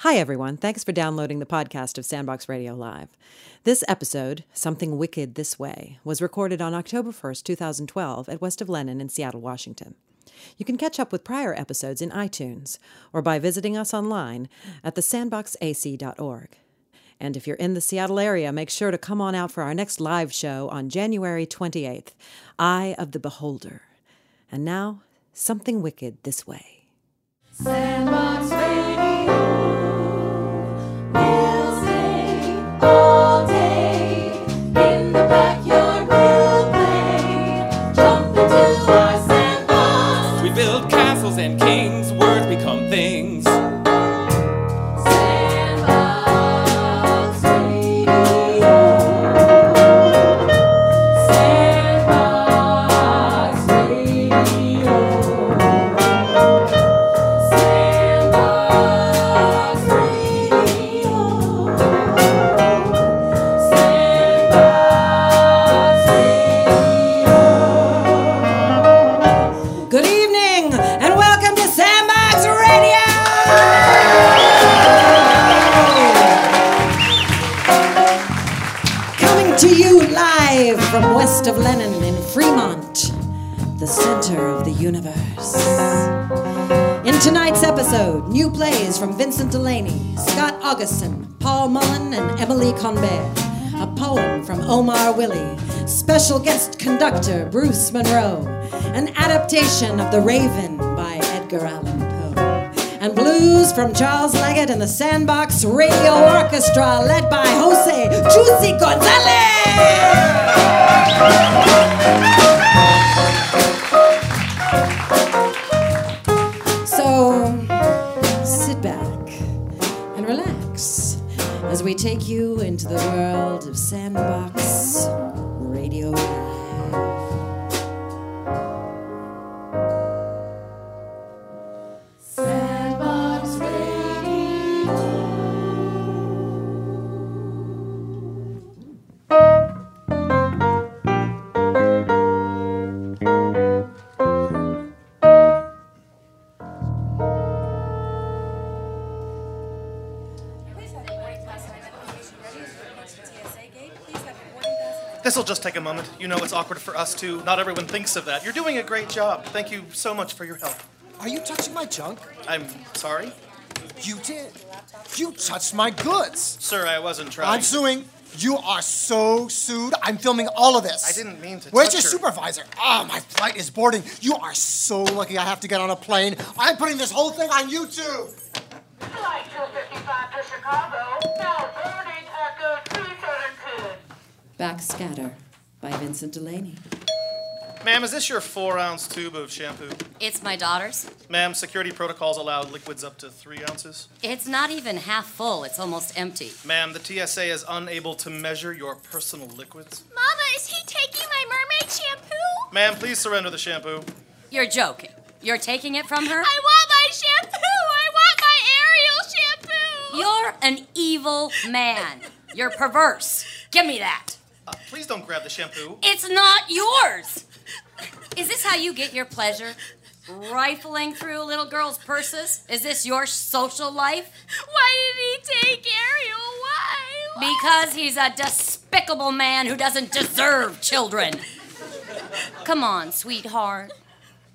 Hi, everyone. Thanks for downloading the podcast of Sandbox Radio Live. This episode, Something Wicked This Way, was recorded on October 1st, 2012, at West of Lenin in Seattle, Washington. You can catch up with prior episodes in iTunes or by visiting us online at thesandboxac.org. And if you're in the Seattle area, make sure to come on out for our next live show on January 28th, Eye of the Beholder. And now, Something Wicked This Way. Sandbox and kings, episode, new plays from Vincent Delaney, Scot Augustson, Paul Mullen, and Emily Conbere. A poem from Omar Willey. Special guest conductor Bruce Monroe. An adaptation of The Raven by Edgar Allan Poe. And blues from Charles Leggett and the Sandbox Radio Orchestra, led by Jose Juicy Gonzalez. We take you into the world of Sandbox This'll just take a moment. You know it's awkward for us too. Not everyone thinks of that. You're doing a great job. Thank you so much for your help. Are you touching my junk? I'm sorry. You did. You touched my goods. Sir, I wasn't trying. I'm suing. You are so sued. I'm filming all of this. I didn't mean to Where's touch your your- supervisor? Ah, my flight is boarding. You are so lucky I have to get on a plane. I'm putting this whole thing on YouTube. Flight 255 to Chicago, now boarding Echo 272. Backscatter by Vincent Delaney. Ma'am, is this your four ounce tube of shampoo? It's my daughter's. Ma'am, security protocols allow liquids up to three ounces. It's not even half full, it's almost empty. Ma'am, the TSA is unable to measure your personal liquids. Mama, is he taking my mermaid shampoo? Ma'am, please surrender the shampoo. You're joking. You're taking it from her? I want my shampoo! I want my Ariel shampoo! You're an evil man. You're perverse. Give me that. Uh, please don't grab the shampoo. It's not yours. Is this how you get your pleasure? Rifling through little girls' purses? Is this your social life? Why did he take Ariel? Why? Why? Because he's a despicable man who doesn't deserve children. Come on, sweetheart.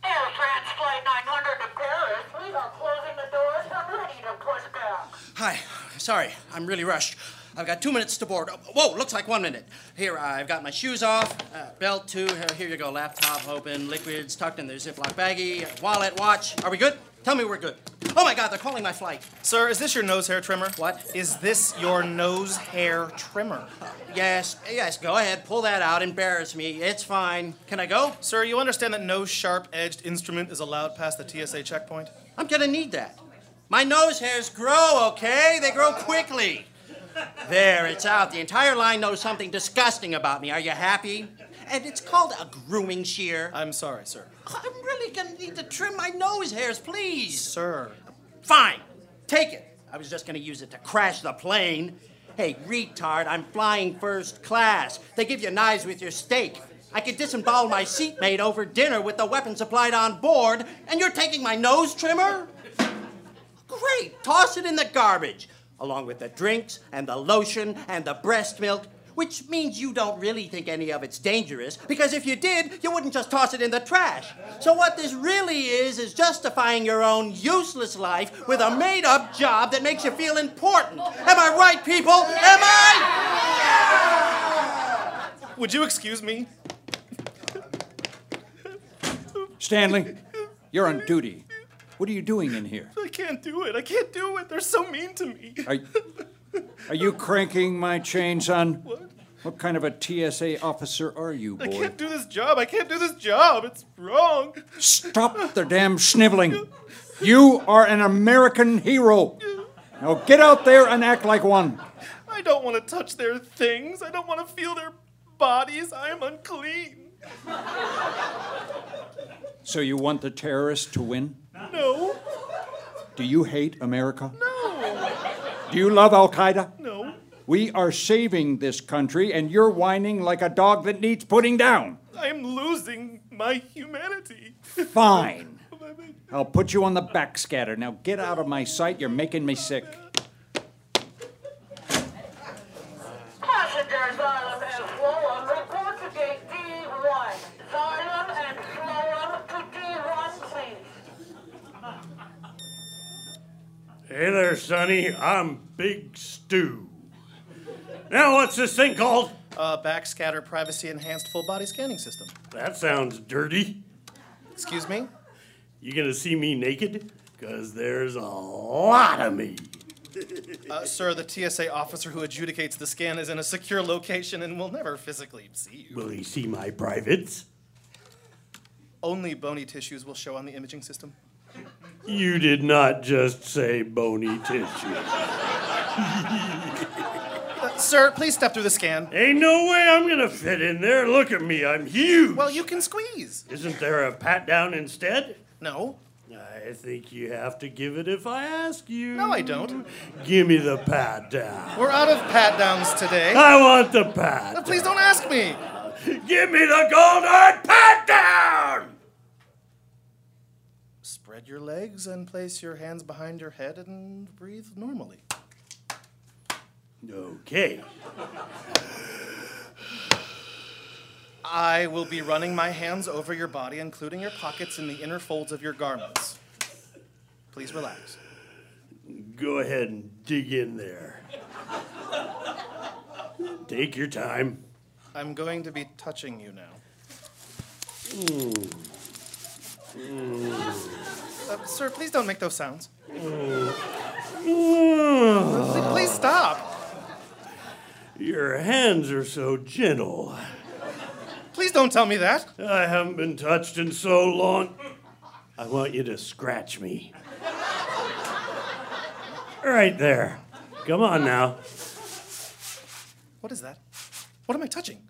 Air France Flight 900 to Paris. We are closing the doors. I'm ready to push back. Hi, sorry, I'm really rushed. I've got two minutes to board. Whoa, looks like one minute. Here, I've got my shoes off, uh, belt too. Here, here you go, laptop open, liquids tucked in the Ziploc baggie, wallet, watch. Are we good? Tell me we're good. Oh my God, they're calling my flight. Sir, is this your nose hair trimmer? What? Is this your nose hair trimmer? Yes, yes, go ahead, pull that out, embarrass me. It's fine. Can I go? Sir, you understand that no sharp edged instrument is allowed past the TSA checkpoint? I'm gonna need that. My nose hairs grow, okay? They grow quickly. There, it's out. The entire line knows something disgusting about me. Are you happy? And it's called a grooming shear. I'm sorry, sir. I'm really gonna need to trim my nose hairs, please. Sir. Fine, take it. I was just gonna use it to crash the plane. Hey, retard, I'm flying first class. They give you knives with your steak. I could disembowel my seatmate over dinner with the weapon supplied on board, and you're taking my nose trimmer? Great! Toss it in the garbage, along with the drinks and the lotion and the breast milk. Which means you don't really think any of it's dangerous, because if you did, you wouldn't just toss it in the trash. So, what this really is, is justifying your own useless life with a made up job that makes you feel important. Am I right, people? Am I? Would you excuse me? Stanley, you're on duty. What are you doing in here? I can't do it. I can't do it. They're so mean to me. Are, are you cranking my chain, son? What? What kind of a TSA officer are you, boy? I can't do this job. I can't do this job. It's wrong. Stop the damn sniveling. You are an American hero. Now get out there and act like one. I don't want to touch their things. I don't want to feel their bodies. I am unclean. So you want the terrorists to win? No. Do you hate America? No. Do you love Al Qaeda? No. We are saving this country, and you're whining like a dog that needs putting down. I am losing my humanity. Fine. I'll put you on the backscatter. Now get out of my sight. You're making me sick. Passengers Xylem and Phloem report to gate D1. Xylem and Phloem to D1, please. Hey there, Sonny. I'm Big Stew. Now, what's this thing called? Uh, backscatter privacy enhanced full body scanning system. That sounds dirty. Excuse me? You gonna see me naked? Because there's a lot of me. Uh, sir, the TSA officer who adjudicates the scan is in a secure location and will never physically see you. Will he see my privates? Only bony tissues will show on the imaging system. You did not just say bony tissue. Uh, sir, please step through the scan. Ain't no way I'm gonna fit in there. Look at me, I'm huge. Well, you can squeeze. Isn't there a pat down instead? No. I think you have to give it if I ask you. No, I don't. Give me the pat down. We're out of pat downs today. I want the pat. Uh, please don't ask me. Give me the golden pat down! Spread your legs and place your hands behind your head and breathe normally. Okay. I will be running my hands over your body, including your pockets and the inner folds of your garments. Please relax. Go ahead and dig in there. Take your time. I'm going to be touching you now. Mm. Mm. Uh, sir, please don't make those sounds. Please, please stop. Your hands are so gentle. Please don't tell me that. I haven't been touched in so long. I want you to scratch me. Right there. Come on now. What is that? What am I touching?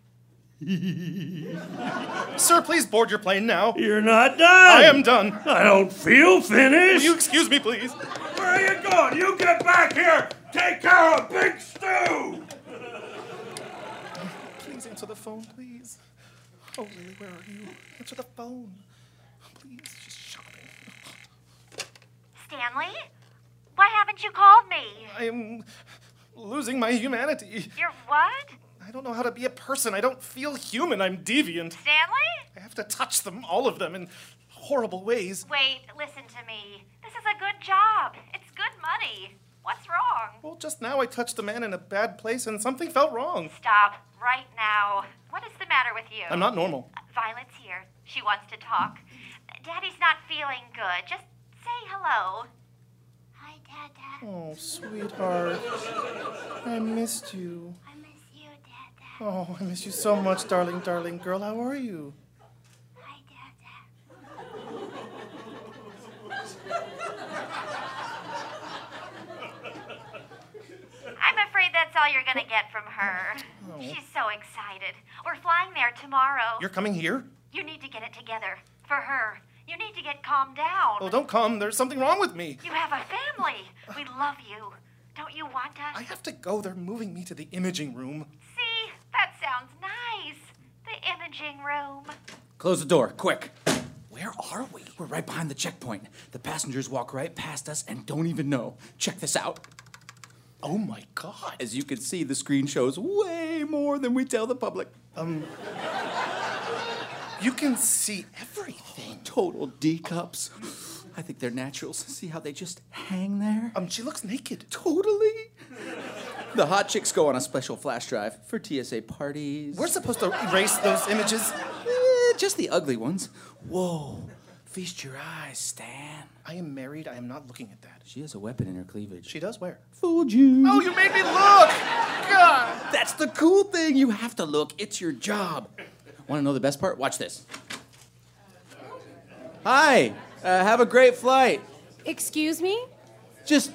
Sir, please board your plane now. You're not done. I am done. I don't feel Will finished. you excuse me, please? Where are you going? You get back here. Take care of Big Stew. Please answer the phone, please. Oh, Lily, where are you? Answer the phone. Please, she's shopping. Stanley? Why haven't you called me? I am losing my humanity. You're what? I don't know how to be a person. I don't feel human. I'm deviant. Stanley? I have to touch them, all of them, in horrible ways. Wait, listen to me. This is a good job. It's good money. What's wrong? Well, just now I touched a man in a bad place and something felt wrong. Stop right now. What is the matter with you? I'm not normal. Uh, Violet's here. She wants to talk. Daddy's not feeling good. Just say hello. Hi, Dada. Oh, sweetheart. I missed you. I miss you, Dada. Oh, I miss you so much, darling, darling girl. How are you? Hi, Dada. I'm afraid that's all you're gonna get from her. Oh. She's so excited. We're flying there tomorrow. You're coming here? You need to get it together. For her. You need to get calmed down. Oh, don't come. There's something wrong with me. You have a family. We love you. Don't you want us? I have to go. They're moving me to the imaging room. See? That sounds nice. The imaging room. Close the door, quick. Where are we? We're right behind the checkpoint. The passengers walk right past us and don't even know. Check this out. Oh my god. As you can see, the screen shows way more than we tell the public. Um, you can see everything. Total D cups. I think they're naturals. See how they just hang there? Um, she looks naked. Totally. The hot chicks go on a special flash drive for TSA parties. We're supposed to erase those images. Eh, just the ugly ones. Whoa. Feast your eyes, Stan. I am married. I am not looking at that. She has a weapon in her cleavage. She does where? Fooled you. Oh, you made me look! God! That's the cool thing. You have to look. It's your job. Want to know the best part? Watch this. Hi. Uh, have a great flight. Excuse me? Just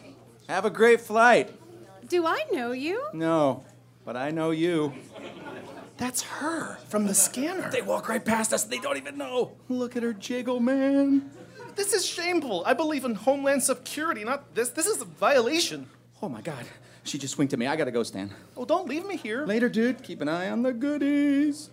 have a great flight. Do I know you? No, but I know you. That's her from the scanner. They walk right past us. They don't even know. Look at her jiggle, man. This is shameful. I believe in Homeland Security, not this. This is a violation. Oh my God. She just winked at me. I gotta go, Stan. Oh, don't leave me here. Later, dude. Keep an eye on the goodies.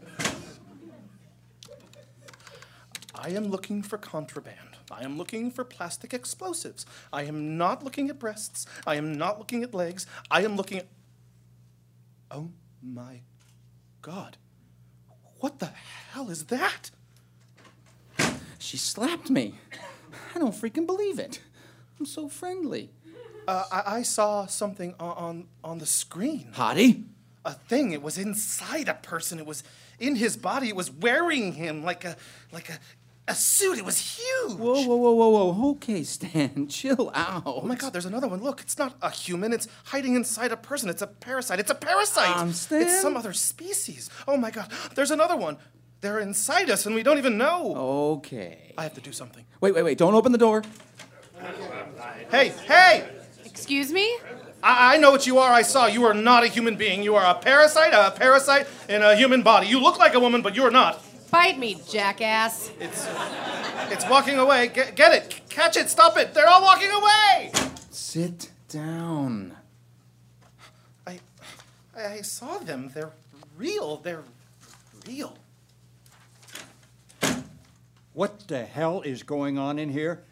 I am looking for contraband. I am looking for plastic explosives. I am not looking at breasts. I am not looking at legs. I am looking at. Oh my God. What the hell is that? She slapped me. I don't freaking believe it. I'm so friendly. Uh, I, I saw something on, on, on the screen. Hottie? A thing. It was inside a person. It was in his body. It was wearing him like a like a, a suit. It was huge. Whoa, whoa, whoa, whoa, whoa. Okay, Stan, chill out. Oh my god, there's another one. Look, it's not a human. It's hiding inside a person. It's a parasite. It's a parasite. Um, Stan? It's some other species. Oh my god, there's another one. They're inside us and we don't even know. Okay. I have to do something. Wait, wait, wait. Don't open the door. Hey, hey! Excuse me? I, I know what you are. I saw. You are not a human being. You are a parasite, a parasite in a human body. You look like a woman, but you're not. Bite me, jackass. It's it's walking away. Get, get it. C- Catch it. Stop it. They're all walking away. Sit down. I I saw them. They're real. They're real. What the hell is going on in here?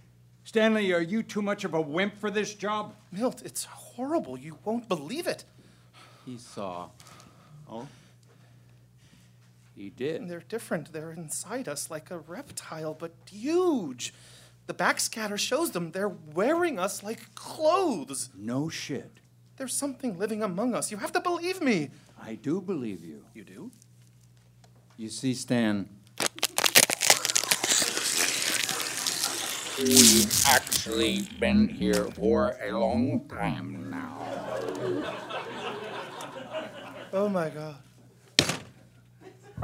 Stanley, are you too much of a wimp for this job? Milt, it's horrible. You won't believe it. He saw. Oh? He did. They're different. They're inside us like a reptile, but huge. The backscatter shows them they're wearing us like clothes. No shit. There's something living among us. You have to believe me. I do believe you. You do? You see, Stan, We've actually been here for a long time now. Oh my god.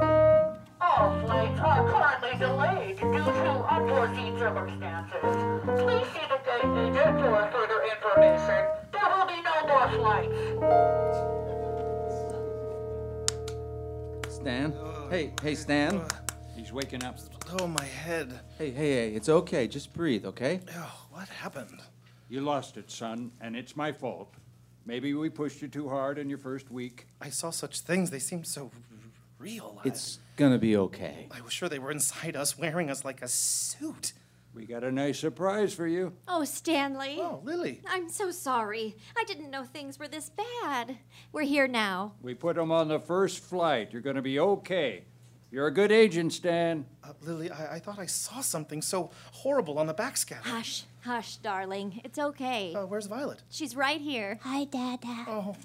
All flights are currently delayed due to unforeseen circumstances. Please see the gate agent for further information. There will be no more flights. Stan. Hey, hey, Stan. He's waking up. Oh, my head. Hey, hey, hey. It's okay. Just breathe, okay? Oh, what happened? You lost it, son, and it's my fault. Maybe we pushed you too hard in your first week. I saw such things. They seemed so real. I- It's gonna be okay. I was sure they were inside us, wearing us like a suit. We got a nice surprise for you. Oh, Stanley. Oh, Lily. I'm so sorry. I didn't know things were this bad. We're here now. We put him on the first flight. You're going to be okay. You're a good agent, Stan. Uh, Lily, I-, I thought I saw something so horrible on the backscatter. Hush, hush, darling. It's okay. Uh, where's Violet? She's right here. Hi, Dada. Oh,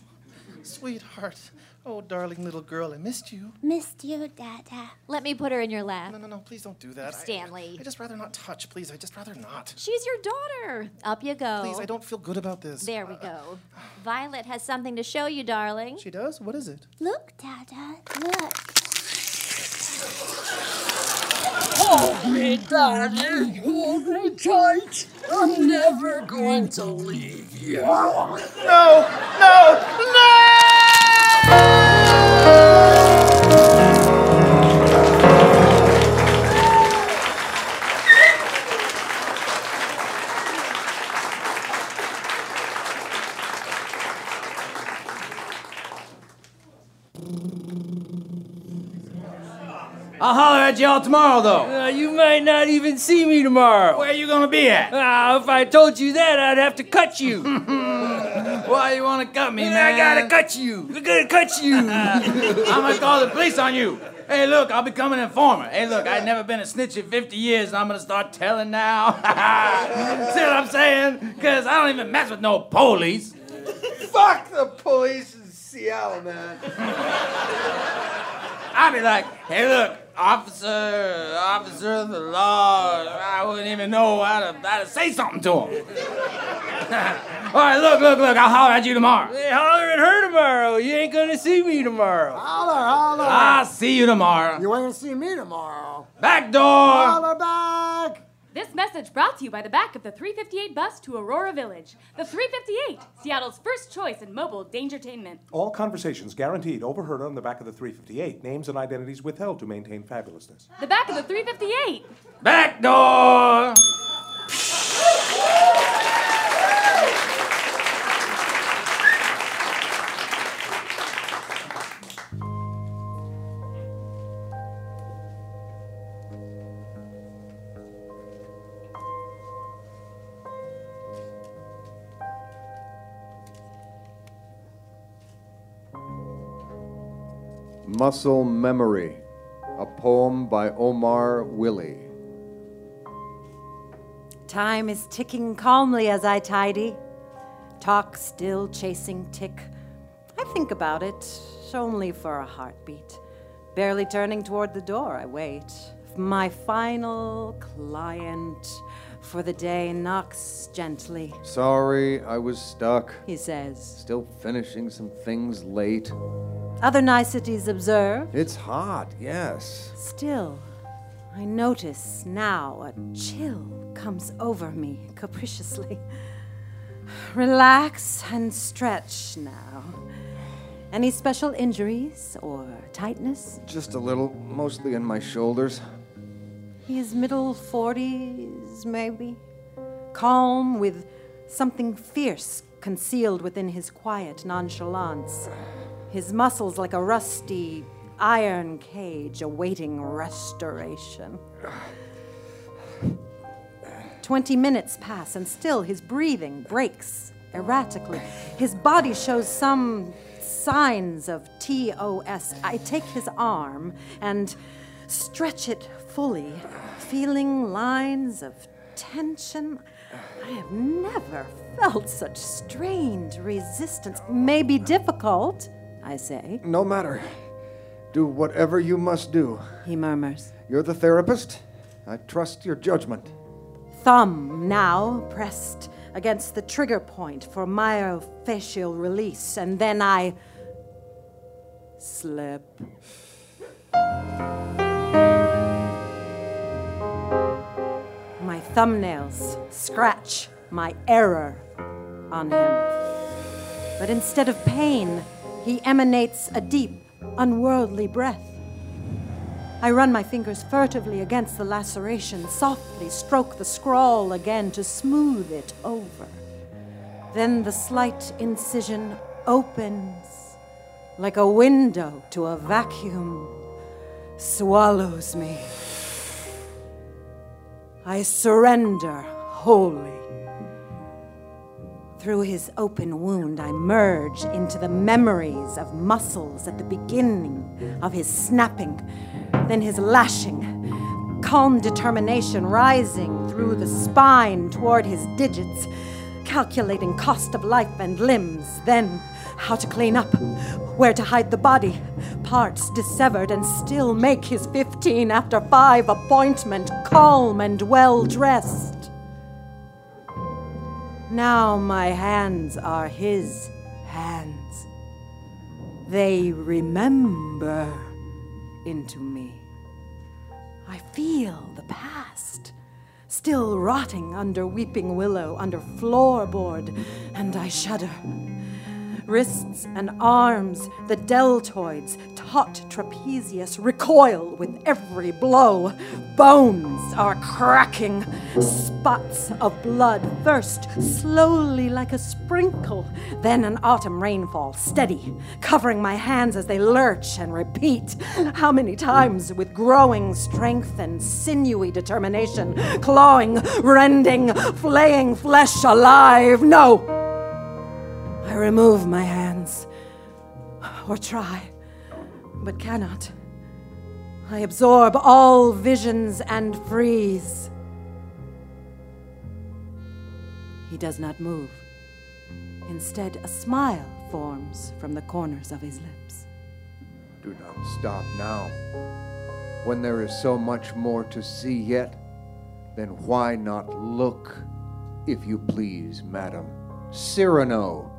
sweetheart. Oh, darling little girl, I missed you. Missed you, Dada. Let me put her in your lap. No, no, no, please don't do that. Stanley. I, just rather not touch, please. I just rather not. She's your daughter. Up you go. Please, I don't feel good about this. There we uh, go. Uh, Violet has something to show you, darling. She does? What is it? Look, Dada. Look. Hold me, darling. Hold me tight. I'm never going to leave you. No! No! No! I'll holler at y'all tomorrow, though. Uh, you might not even see me tomorrow. Where you gonna be at? Ah, if I told you that, I'd have to cut you. Why you wanna cut me, I man? I gotta cut you. I gotta cut you. I'm gonna call the police on you. Hey, look, I'll become an informer. Hey, look, I've never been a snitch in 50 years, and I'm gonna start telling now. See what I'm saying? Because I don't even mess with no police. Fuck the police in Seattle, man. I'd be like, hey, look, officer, officer of the law. I wouldn't even know how to, how to say something to him. All right, look, look, look, I'll holler at you tomorrow. Hey, holler at her tomorrow. You ain't gonna see me tomorrow. Holler, holler. I'll see you tomorrow. You ain't gonna see me tomorrow. Back door. Holler back. This message brought to you by the back of the 358 bus to Aurora Village. The 358, Seattle's first choice in mobile dangertainment. All conversations guaranteed overheard on the back of the 358. Names and identities withheld to maintain fabulousness. The back of the 358. Back door. Muscle Memory, a poem by Omar Willey. Time is ticking calmly as I tidy. Talk still chasing tick. I think about it, only for a heartbeat. Barely turning toward the door, I wait. My final client for the day knocks gently. Sorry, I was stuck. He says. Still finishing some things late. Other niceties observed. It's hot, yes. Still, I notice now a chill comes over me capriciously. Relax and stretch now. Any special injuries or tightness? Just a little, mostly in my shoulders. He's middle 40s, maybe. Calm with something fierce concealed within his quiet nonchalance. His muscles like a rusty iron cage awaiting restoration. Twenty minutes pass, and still his breathing breaks erratically. His body shows some signs of TOS. I take his arm and stretch it fully, feeling lines of tension. I have never felt such strained resistance. May be difficult, I say. No matter. Do whatever you must do. He murmurs. You're the therapist. I trust your judgment. Thumb now pressed against the trigger point for myofascial release, and then I slip. My thumbnails scratch my error on him. But instead of pain, he emanates a deep, unworldly breath. I run my fingers furtively against the laceration, softly stroke the scrawl again to smooth it over. Then the slight incision opens like a window to a vacuum, swallows me. I surrender wholly. Through his open wound, I merge into the memories of muscles at the beginning of his snapping, then his lashing, calm determination rising through the spine toward his digits, calculating cost of life and limbs, then how to clean up, where to hide the body, parts dissevered, and still make his 15 after 5 appointment calm and well dressed. Now my hands are his hands. They remember into me. I feel the past, still rotting under weeping willow, under floorboard, and I shudder. Wrists and arms, the deltoids, hot trapezius recoil with every blow. Bones are cracking. Spots of blood thirst slowly like a sprinkle. Then an autumn rainfall, steady, covering my hands as they lurch and repeat. How many times, with growing strength and sinewy determination, clawing, rending, flaying flesh alive? No! I remove my hands, or try, but cannot. I absorb all visions and freeze. He does not move. Instead, a smile forms from the corners of his lips. Do not stop now. When there is so much more to see yet, then why not look, if you please, madam? Cyrano.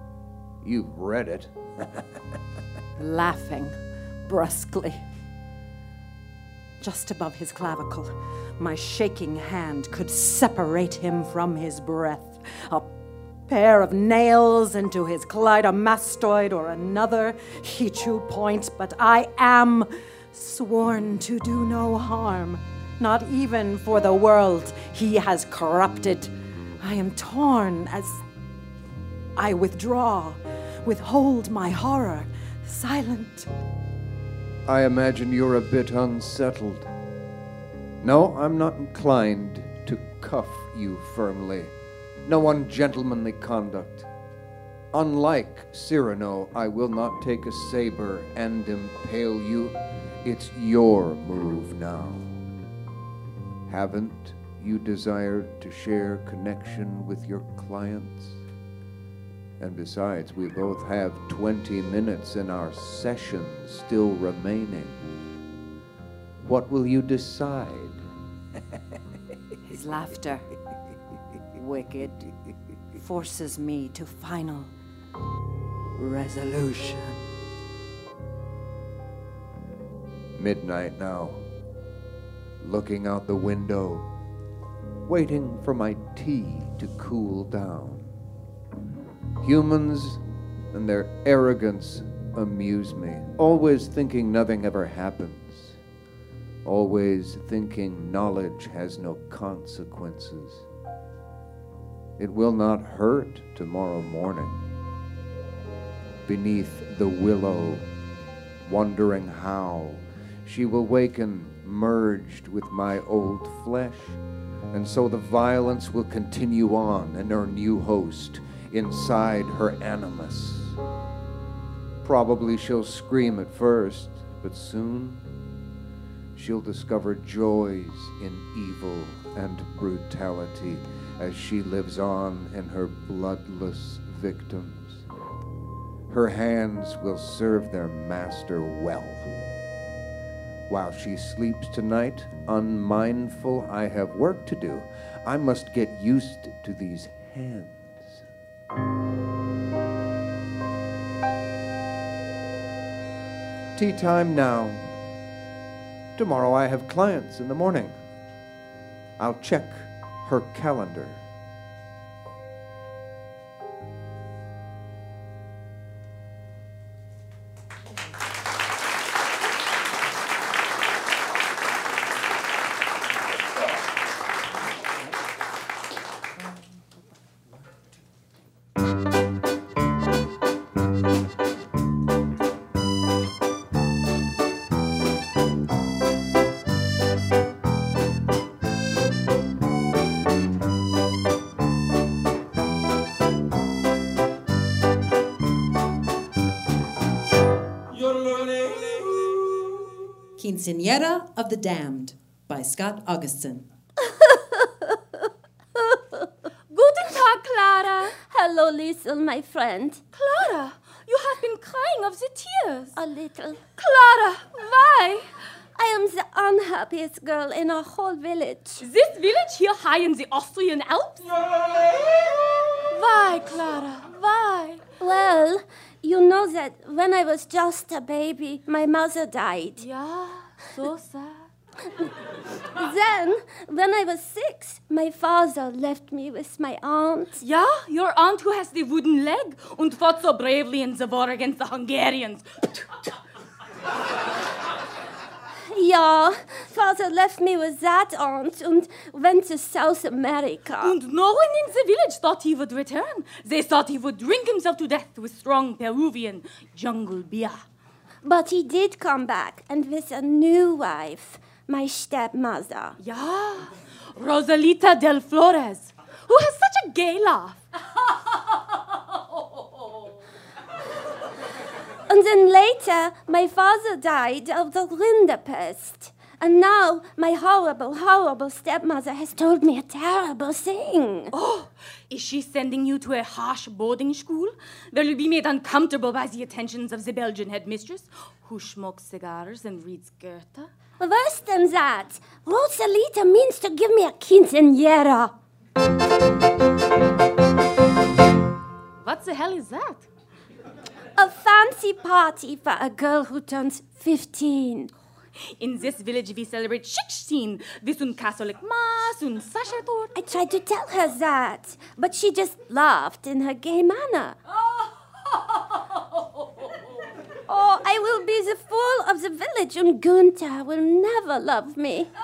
You've read it. laughing brusquely. Just above his clavicle, my shaking hand could separate him from his breath. A pair of nails into his cleidomastoid or another Hichu point, but I am sworn to do no harm, not even for the world he has corrupted. I am torn as I withdraw, withhold my horror, silent. I imagine you're a bit unsettled. No, I'm not inclined to cuff you firmly. No ungentlemanly conduct. Unlike Cyrano, I will not take a saber and impale you. It's your move now. Haven't you desired to share connection with your clients? And besides, we both have 20 minutes in our session still remaining. What will you decide? His laughter, wicked, forces me to final resolution. Midnight now. Looking out the window, waiting for my tea to cool down. Humans and their arrogance amuse me, always thinking nothing ever happens, always thinking knowledge has no consequences. It will not hurt tomorrow morning. Beneath the willow, wondering how she will waken merged with my old flesh, and so the violence will continue on and earn new host inside her animus. Probably she'll scream at first, but soon she'll discover joys in evil and brutality as she lives on in her bloodless victims. Her hands will serve their master well. While she sleeps tonight, unmindful I have work to do, I must get used to these hands. Tea time now. Tomorrow I have clients in the morning. I'll check her calendar. Of the Damned by Scot Augustson. Guten Tag, Clara. Hello, Liesel, my friend. Clara, you have been crying of the tears. A little. Clara, why? I am the unhappiest girl in our whole village. This village here high in the Austrian Alps? Why, Clara? Why? Well, you know that when I was just a baby, my mother died. Yeah, so sad. Then, when I was six, my father left me with my aunt. Yeah, your aunt who has the wooden leg and fought so bravely in the war against the Hungarians. Ja, father left me with that aunt and went to South America. And no one in the village thought he would return. They thought he would drink himself to death with strong Peruvian jungle beer. But he did come back, and with a new wife, my stepmother. Yeah, Rosalita del Flores, who has such a gay laugh. And then later, my father died of the rinderpest. And now, my horrible, horrible stepmother has told me a terrible thing. Oh, is she sending you to a harsh boarding school where you'll be made uncomfortable by the attentions of the Belgian headmistress who smokes cigars and reads Goethe? Worse than that, Rosalita means to give me a quinceanera. What the hell is that? A fancy party for a girl who turns 15. In this village, we celebrate 16 with un Catholic mass, un sacerdote. I tried to tell her that, but she just laughed in her gay manner. Oh, Oh, I will be the fool of the village, and Gunther will never love me.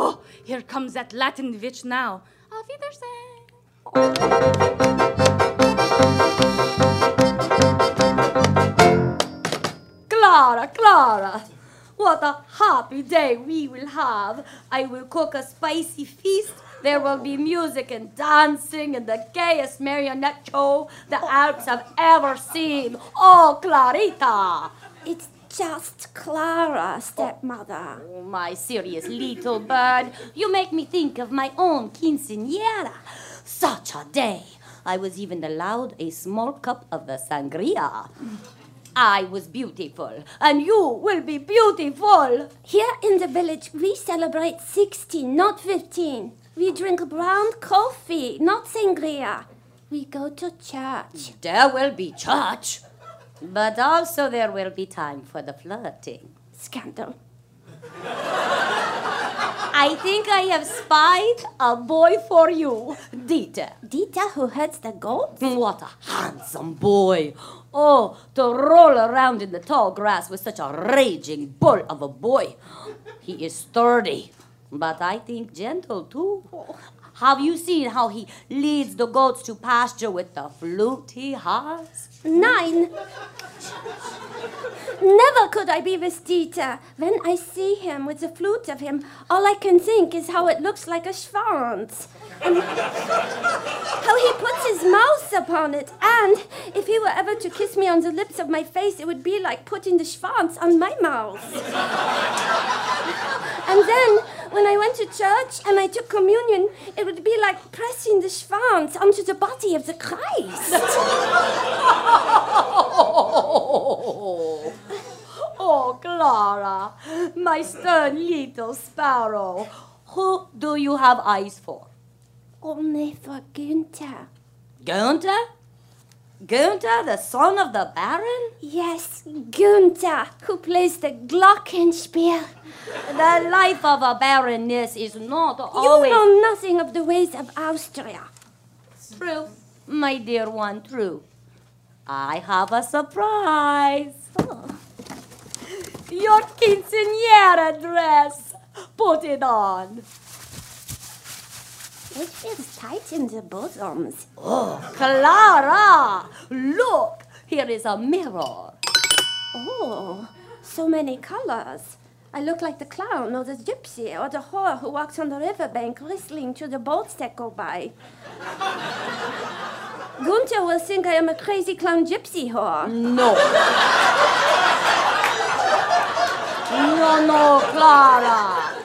Oh, here comes that Latin witch now. Auf Wiedersehen. Clara, Clara, what a happy day we will have. I will cook a spicy feast. There will be music and dancing and the gayest marionette show the Alps have ever seen. Oh, Clarita! It's just Clara, stepmother. Oh, my serious little bird, you make me think of my own quinceanera. Such a day! I was even allowed a small cup of the sangria. I was beautiful, and you will be beautiful. Here in the village, we celebrate 16, not 15. We drink brown coffee, not sangria. We go to church. There will be church, but also there will be time for the flirting. Scandal. I think I have spied a boy for you, Dieter. Dieter who herds the goats? What a handsome boy. Oh, to roll around in the tall grass with such a raging bull of a boy. He is sturdy, but I think gentle too. Have you seen how he leads the goats to pasture with the flute he has? Nine. Never could I be with Dieter. When I see him with the flute of him, all I can think is how it looks like a schwanz. And how he puts his mouth upon it. And if he were ever to kiss me on the lips of my face, it would be like putting the schwanz on my mouth. and then, when I went to church and I took communion, it would be like pressing the schwanz onto the body of the Christ. Oh, Clara, my stern little sparrow. Who do you have eyes for? Only for Günther. Gunther? Gunther, the son of the Baron? Yes, Günther, who plays the glockenspiel. The life of a baroness is not always. You know nothing of the ways of Austria. true, my dear one, true. I have a surprise. Oh. Your quinceanera dress. Put it on. It feels tight in the bosoms. Oh, Clara, look, here is a mirror. Oh, so many colors. I look like the clown or the gypsy or the whore who walks on the riverbank whistling to the boats that go by. Gunther will think I am a crazy clown gypsy whore. No. No, no, Clara.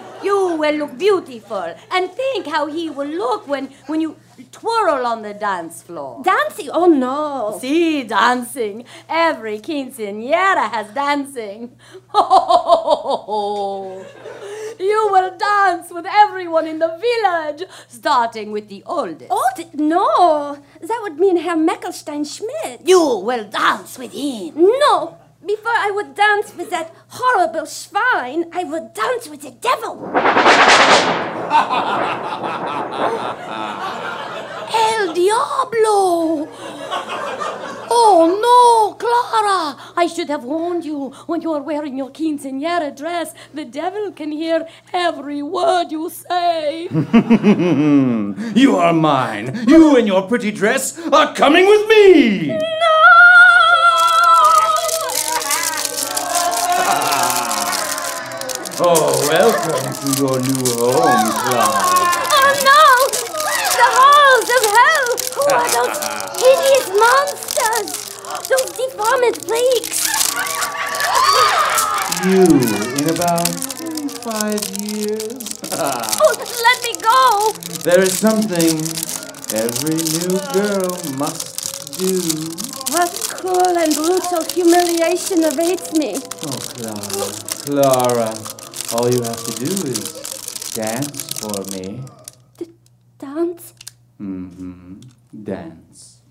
Will look beautiful. And think how he will look when, when you twirl on the dance floor. Dancing? Oh no. See, dancing. Every quinceanera has dancing. Oh, You will dance with everyone in the village, starting with the oldest. Old? No. That would mean Herr Meckelstein Schmidt. You will dance with him. No. Before I would dance with that horrible swine, I would dance with the devil. El Diablo! Oh no, Clara! I should have warned you when you are wearing your quinceañera dress. The devil can hear every word you say. you are mine. You and your pretty dress are coming with me. Oh, welcome to your new home, Clara. Oh no! The halls of hell! Who are those hideous monsters? Those deformed freaks! You, in about five years. Oh, let me go! there is something every new girl must do. What cruel and brutal humiliation awaits me. Oh, Clara, Clara, all you have to do is dance for me. Dance? Mm-hmm. Dance.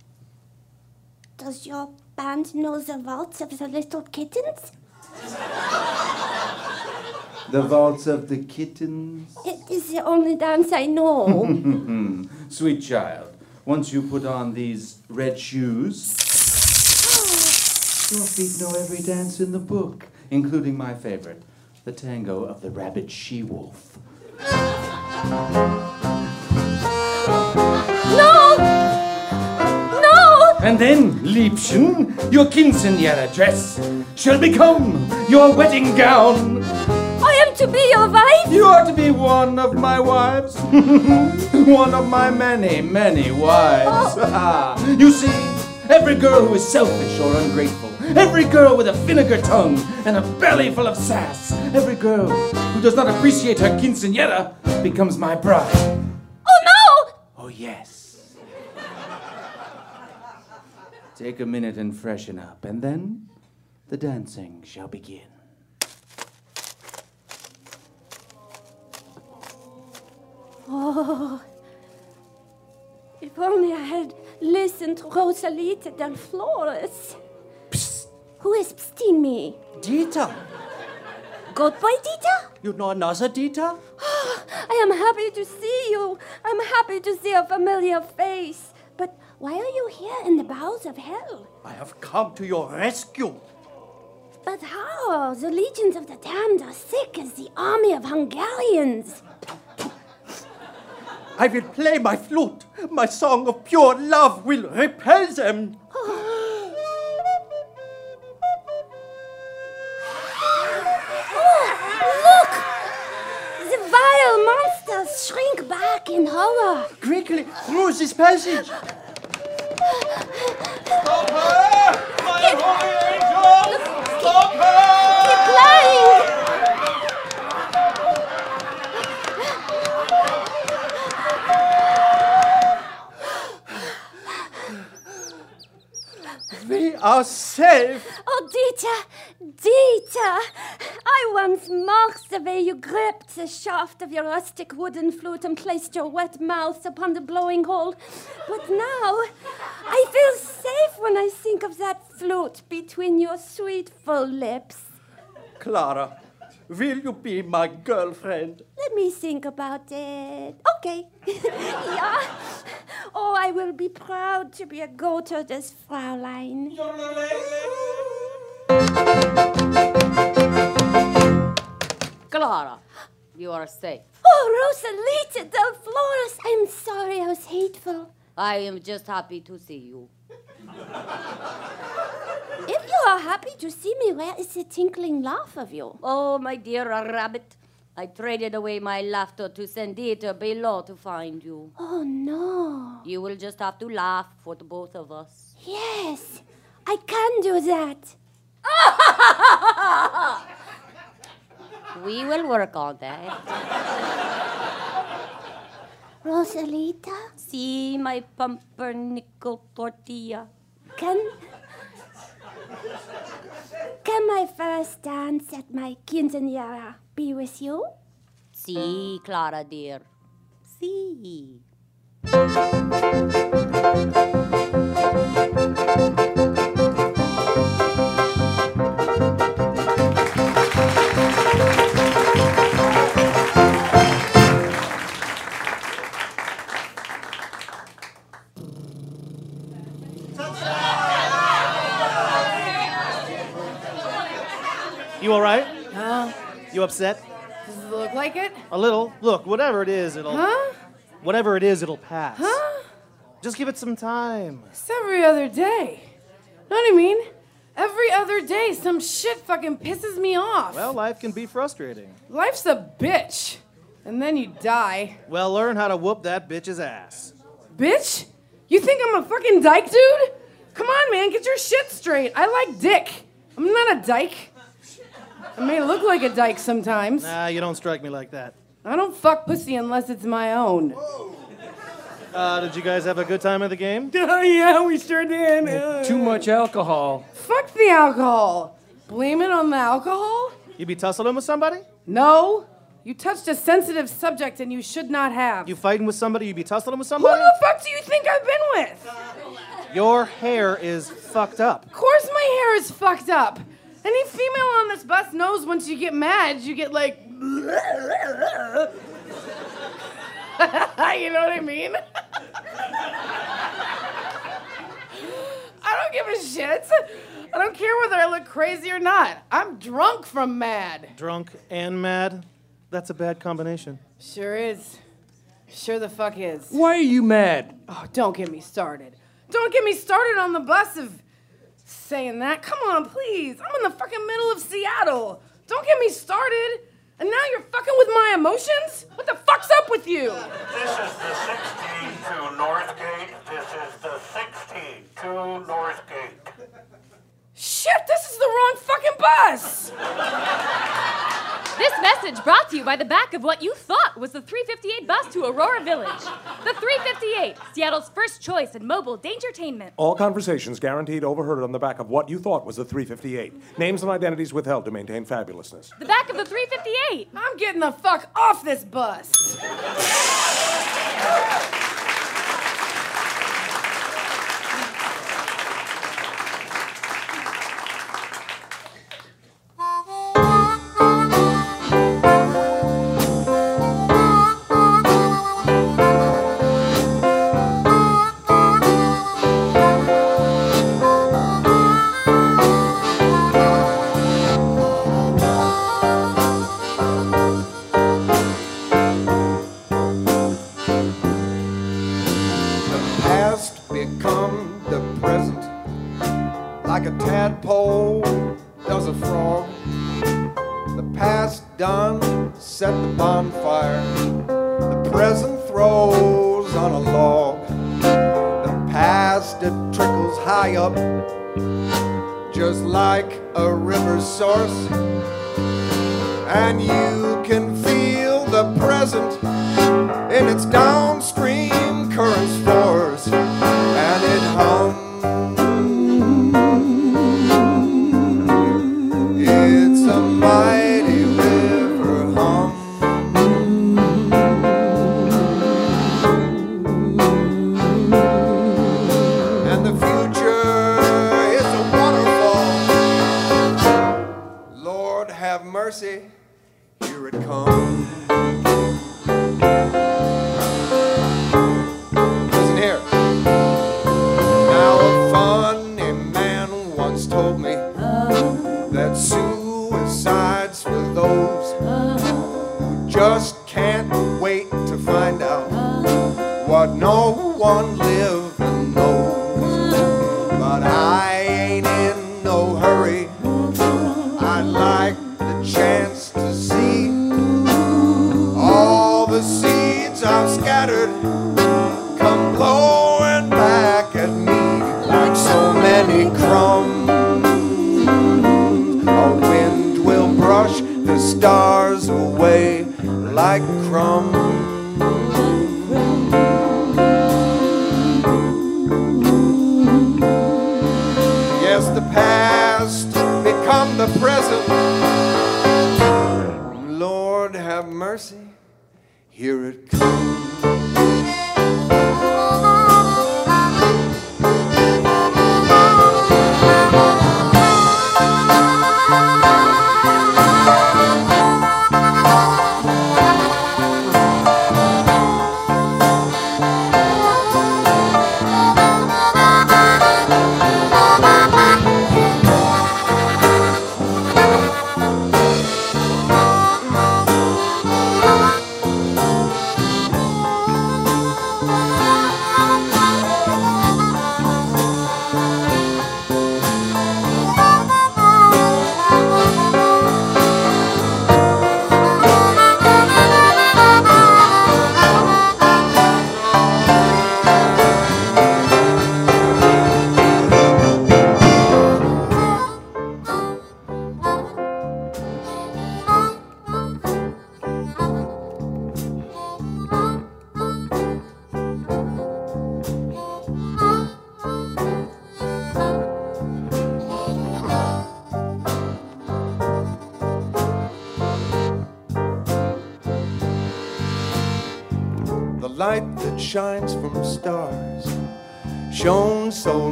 Does your band know the waltz of the little kittens? The waltz of the kittens. It is the only dance I know. Sweet child, once you put on these red shoes, your feet know every dance in the book, including my favorite, the tango of the rabid she-wolf. no! No! And then, Liebchen, your quinceañera dress shall become your wedding gown. I am to be your wife? You are to be one of my wives. one of my many, many wives. Oh. you see, every girl who is selfish or ungrateful, every girl with a vinegar tongue and a belly full of sass, every girl who does not appreciate her quinceañera becomes my bride. Oh no! Oh, yes. Take a minute and freshen up, and then the dancing shall begin. Oh. If only I had listened to Rosalita del Flores. Who is psting me? Dieter. Good boy, Dieter? You know another Dieter? Ah, I am happy to see you. I'm happy to see a familiar face. But why are you here in the bowels of hell? I have come to your rescue. But how? The legions of the damned are thick as the army of Hungarians. I will play my flute. My song of pure love will repel them. Oh, shrink back in horror. Quickly, through this passage. Stop her! My holy angel! Stop her! Keep playing! We are safe. Oh, Dieter, Dieter, I once mocked the way you gripped the shaft of your rustic wooden flute and placed your wet mouth upon the blowing hole. But now I feel safe when I think of that flute between your sweet full lips. Clara, will you be my girlfriend? Let me think about it. Okay. yeah. Oh, I will be proud to be a Goethe-des Fraulein. Clara, you are safe. Oh, Rosalita del Flores, I'm sorry I was hateful. I am just happy to see you. If you are happy to see me, where is the tinkling laugh of you? Oh, my dear rabbit, I traded away my laughter to send Dieter below to find you. Oh, no. You will just have to laugh for the both of us. Yes, I can do that. We will work on that. Rosalita? See my pumpernickel tortilla. Can. Can my first dance at my quinceañera be with you? See, Clara dear. See. You all right? Huh? You upset? Does it look like it? A little. Look, whatever it is, it'll. Huh? Whatever it is, it'll pass. Huh? Just give it some time. It's every other day. Know what I mean? Every other day, some shit fucking pisses me off. Well, life can be frustrating. Life's a bitch. And then you die. Well, learn how to whoop that bitch's ass. Bitch? You think I'm a fucking dyke, dude? Come on, man, get your shit straight. I like dick. I'm not a dyke. I may look like a dyke sometimes. Nah, you don't strike me like that. I don't fuck pussy unless it's my own. Uh, did you guys have a good time at the game? Oh, yeah, we sure did. Uh, Too much alcohol. Fuck the alcohol. Blame it on the alcohol? You be tussling with somebody? No. You touched a sensitive subject and you should not have. You fighting with somebody? You be tussling with somebody? Who somebody? the fuck do you think I've been with? Your hair is fucked up. Of course my hair is fucked up. Any female on this bus knows once you get mad, you get like. you know what I mean? I don't give a shit. I don't care whether I look crazy or not. I'm drunk from mad. Drunk and mad? That's a bad combination. Sure is. Sure the fuck is. Why are you mad? Oh, don't get me started. Don't get me started on the bus of saying that. Come on, please. I'm in the fucking middle of Seattle. Don't get me started. And now you're fucking with my emotions? What the fuck's up with you? This is the 16 to Northgate. This is the 16 to Northgate. Shit, this is the wrong fucking bus. This message brought to you by the back of what you thought was the 358 bus to Aurora Village. The 358, Seattle's first choice in mobile dangertainment. All conversations guaranteed overheard on the back of what you thought was the 358. Names and identities withheld to maintain fabulousness. The back of the 358. I'm getting the fuck off this bus.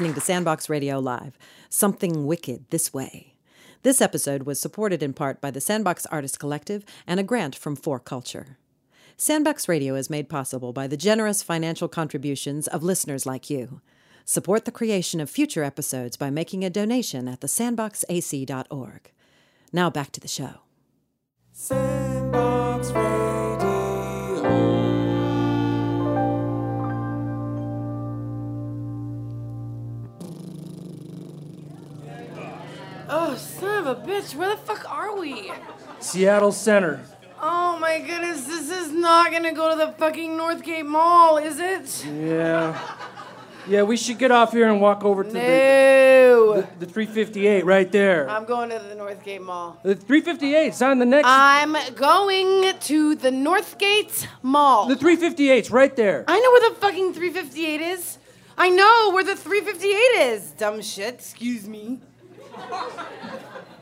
Listening to Sandbox Radio Live, Something Wicked This Way. This episode was supported in part by the Sandbox Artist Collective and a grant from 4Culture. Sandbox Radio is made possible by the generous financial contributions of listeners like you. Support the creation of future episodes by making a donation at thesandboxac.org. Now back to the show. Sandbox Radio. Oh, son of a bitch, where the fuck are we? Seattle Center. Oh my goodness, this is not gonna go to the fucking Northgate Mall, is it? Yeah. Yeah, we should get off here and walk over to No. the, the the 358 right there. I'm going to the Northgate Mall. The 358 is on the next. I'm going to the Northgate Mall. the 358's right there. I know where the fucking 358 is. I know where the 358 is. Dumb shit. Excuse me.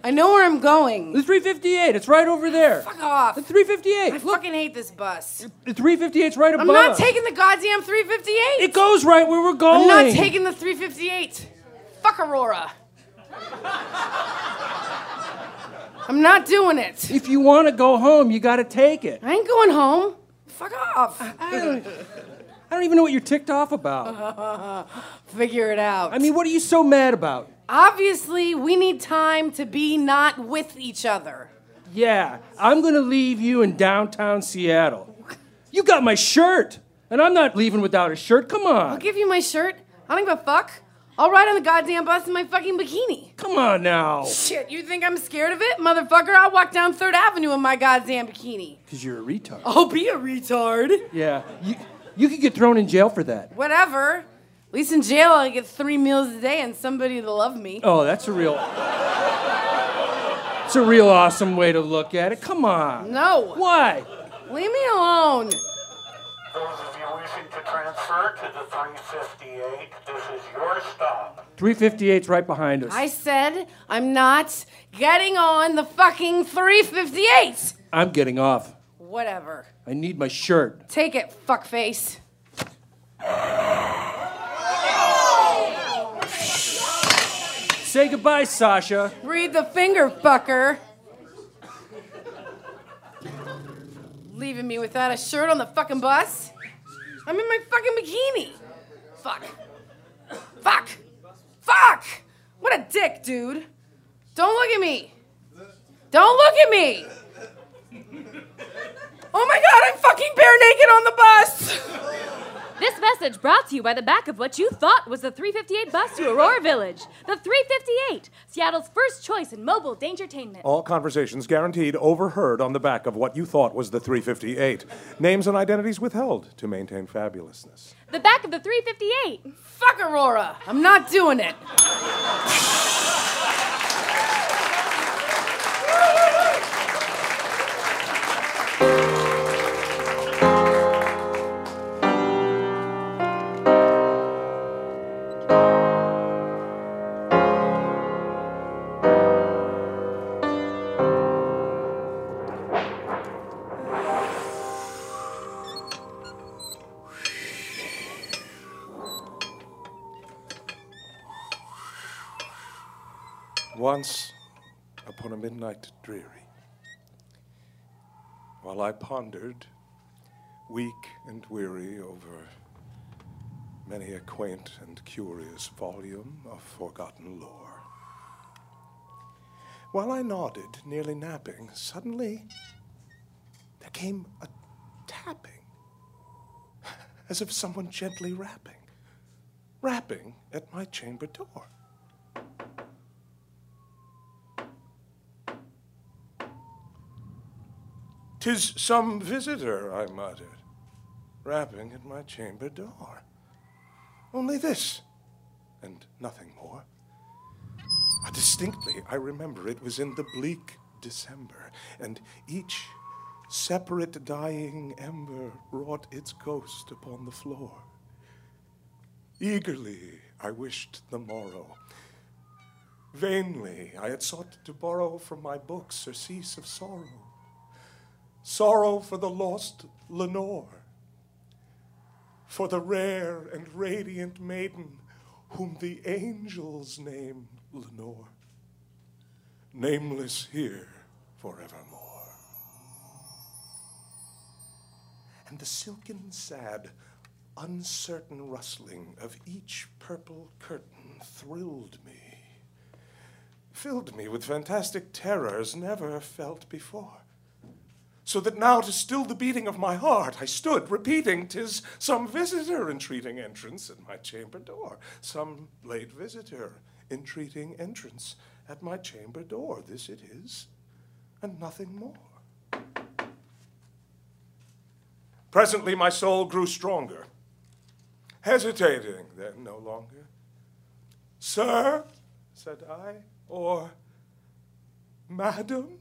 I know where I'm going. The 358, it's right over there. Fuck off. The 358. I fucking hate this bus. The 358's right above. I'm not taking the goddamn 358. It goes right where we're going. I'm not taking the 358. Fuck Aurora. I'm not doing it. If you want to go home, you got to take it. I ain't going home. Fuck off. I don't, I don't even know what you're ticked off about. Figure it out. I mean, what are you so mad about? Obviously, we need time to be not with each other. Yeah, I'm gonna leave you in downtown Seattle. You got my shirt, and I'm not leaving without a shirt. Come on. I'll give you my shirt. I don't give a fuck. I'll ride on the goddamn bus in my fucking bikini. Come on now. Shit, you think I'm scared of it? Motherfucker, I'll walk down Third Avenue in my goddamn bikini. Because you're a retard. I'll be a retard. Yeah, you, you could get thrown in jail for that. Whatever. At least in jail, I get three meals a day and somebody to love me. Oh, that's a real. It's a real awesome way to look at it. Come on. No. Why? Leave me alone. Those of you wishing to transfer to the 358, this is your stop. 358's right behind us. I said I'm not getting on the fucking 358. I'm getting off. Whatever. I need my shirt. Take it, fuckface. Say goodbye, Sasha. Read the finger, fucker. Leaving me without a shirt on the fucking bus? I'm in my fucking bikini. Fuck. Fuck. Fuck! What a dick, dude. Don't look at me. Don't look at me. Oh my god, I'm fucking bare naked on the bus. This message brought to you by the back of what you thought was the 358 bus to Aurora Village. The 358, Seattle's first choice in mobile dangertainment. All conversations guaranteed overheard on the back of what you thought was the 358. Names and identities withheld to maintain fabulousness. The back of the 358. Fuck Aurora. I'm not doing it. Dreary, while I pondered, weak and weary, over many a quaint and curious volume of forgotten lore, while I nodded, nearly napping, suddenly there came a tapping, as of someone gently rapping, rapping at my chamber door. Tis some visitor, I muttered, rapping at my chamber door. Only this, and nothing more. Ah, distinctly, I remember it was in the bleak December, and each separate dying ember wrought its ghost upon the floor. Eagerly, I wished the morrow. Vainly, I had sought to borrow from my books surcease of sorrow sorrow for the lost Lenore, for the rare and radiant maiden whom the angels name Lenore, nameless here forevermore. And the silken, sad, uncertain rustling of each purple curtain thrilled me, filled me with fantastic terrors never felt before so that now to still the beating of my heart I stood, repeating, "'Tis some visitor entreating entrance at my chamber door, some late visitor entreating entrance at my chamber door. This it is, and nothing more. Presently my soul grew stronger, hesitating then no longer. Sir, said I, or Madam,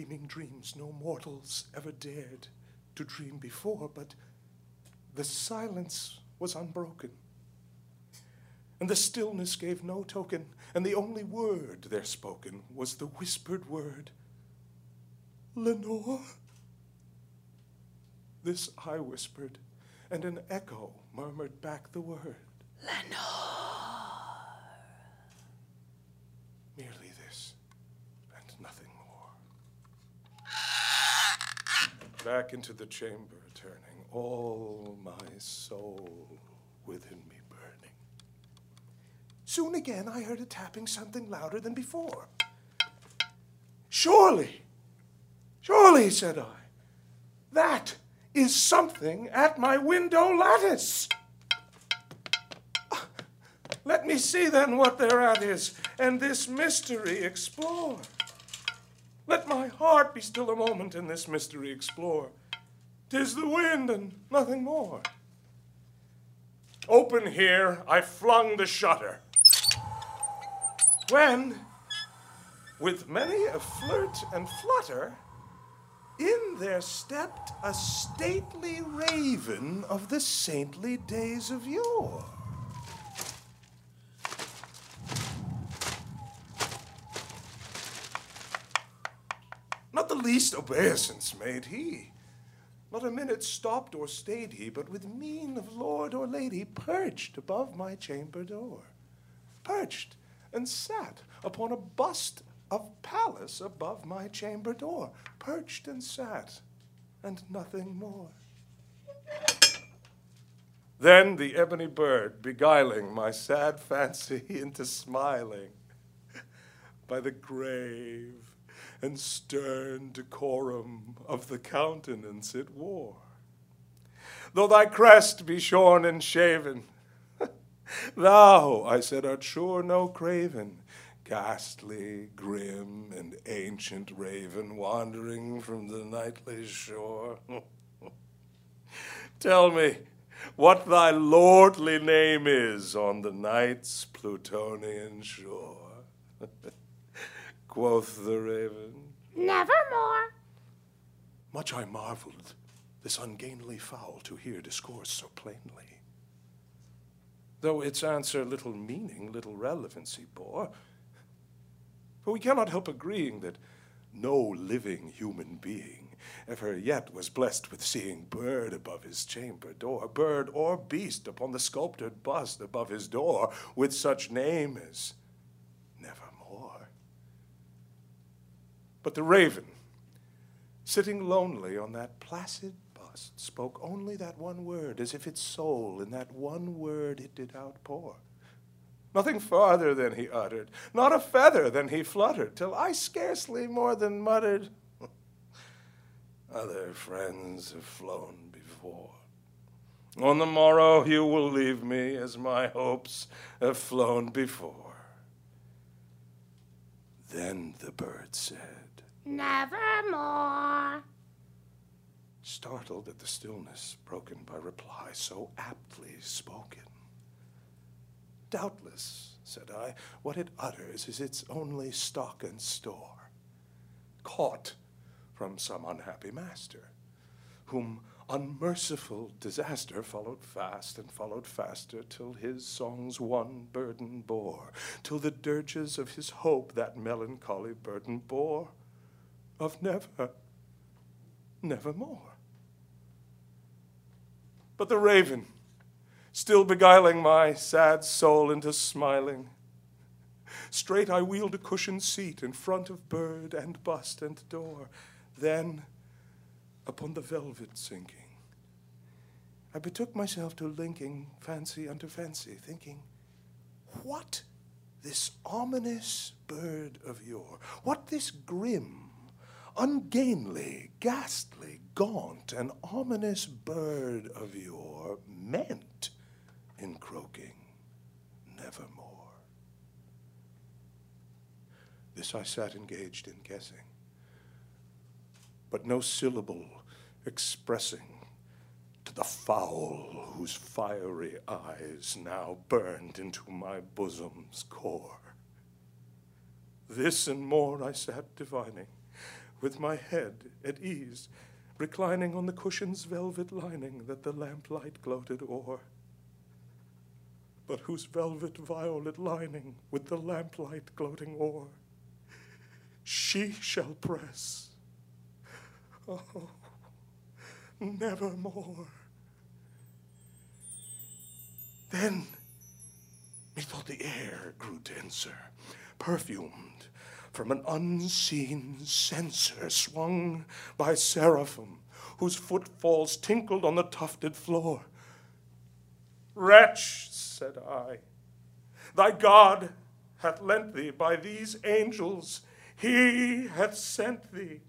dreaming dreams no mortals ever dared to dream before, but the silence was unbroken. And the stillness gave no token, and the only word there spoken was the whispered word, Lenore. This I whispered, and an echo murmured back the word, Lenore. Merely this, and nothing more. Back into the chamber turning, all my soul within me burning. Soon again I heard a tapping something louder than before. Surely, surely, said I, that is something at my window lattice. Let me see then what thereat is, and this mystery explore. Let my heart be still a moment and this mystery explore. Tis the wind and nothing more. Open here, I flung the shutter. When, with many a flirt and flutter, in there stepped a stately raven of the saintly days of yore. Not the least obeisance made he. Not a minute stopped or stayed he, but with mien of lord or lady perched above my chamber door. Perched and sat upon a bust of Pallas above my chamber door. Perched and sat, and nothing more. Then the ebony bird, beguiling my sad fancy into smiling, by the grave and stern decorum of the countenance it wore. Though thy crest be shorn and shaven, thou, I said, art sure no craven, ghastly, grim, and ancient raven wandering from the nightly shore. Tell me, what thy lordly name is on the night's Plutonian shore. Quoth the raven, Nevermore. Much I marveled this ungainly fowl to hear discourse so plainly. Though its answer little meaning, little relevancy bore. For we cannot help agreeing that no living human being ever yet was blessed with seeing bird above his chamber door, bird or beast upon the sculptured bust above his door, with such name as Nevermore. But the raven, sitting lonely on that placid bust, spoke only that one word, as if its soul in that one word it did outpour. Nothing farther than he uttered, not a feather than he fluttered, till I scarcely more than muttered, Other friends have flown before. On the morrow you will leave me as my hopes have flown before. Then the bird said, Nevermore. startled at the stillness broken by reply so aptly spoken. Doubtless, said I, what it utters is its only stock and store, caught from some unhappy master, whom unmerciful disaster followed fast and followed faster till his song's one burden bore, till the dirges of his hope that melancholy burden bore of never, nevermore. But the raven, still beguiling my sad soul into smiling, straight I wheeled a cushioned seat in front of bird and bust and door. Then, upon the velvet sinking, I betook myself to linking fancy unto fancy, thinking, what this ominous bird of yore, what this grim, ungainly, ghastly, gaunt, an ominous bird of yore meant in croaking nevermore. This I sat engaged in guessing, but no syllable expressing to the fowl whose fiery eyes now burned into my bosom's core. This and more I sat divining, with my head at ease, reclining on the cushion's velvet lining that the lamplight gloated o'er, but whose velvet violet lining with the lamplight gloating o'er she shall press. Oh, nevermore. Then, methought the air grew denser, perfumed from an unseen censer swung by seraphim, whose footfalls tinkled on the tufted floor. Wretch, said I, thy God hath lent thee by these angels, he hath sent thee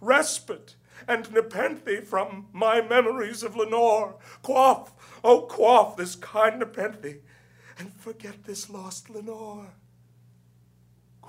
respite and nepenthe from my memories of Lenore. Quaff, oh, quaff this kind nepenthe, and forget this lost Lenore.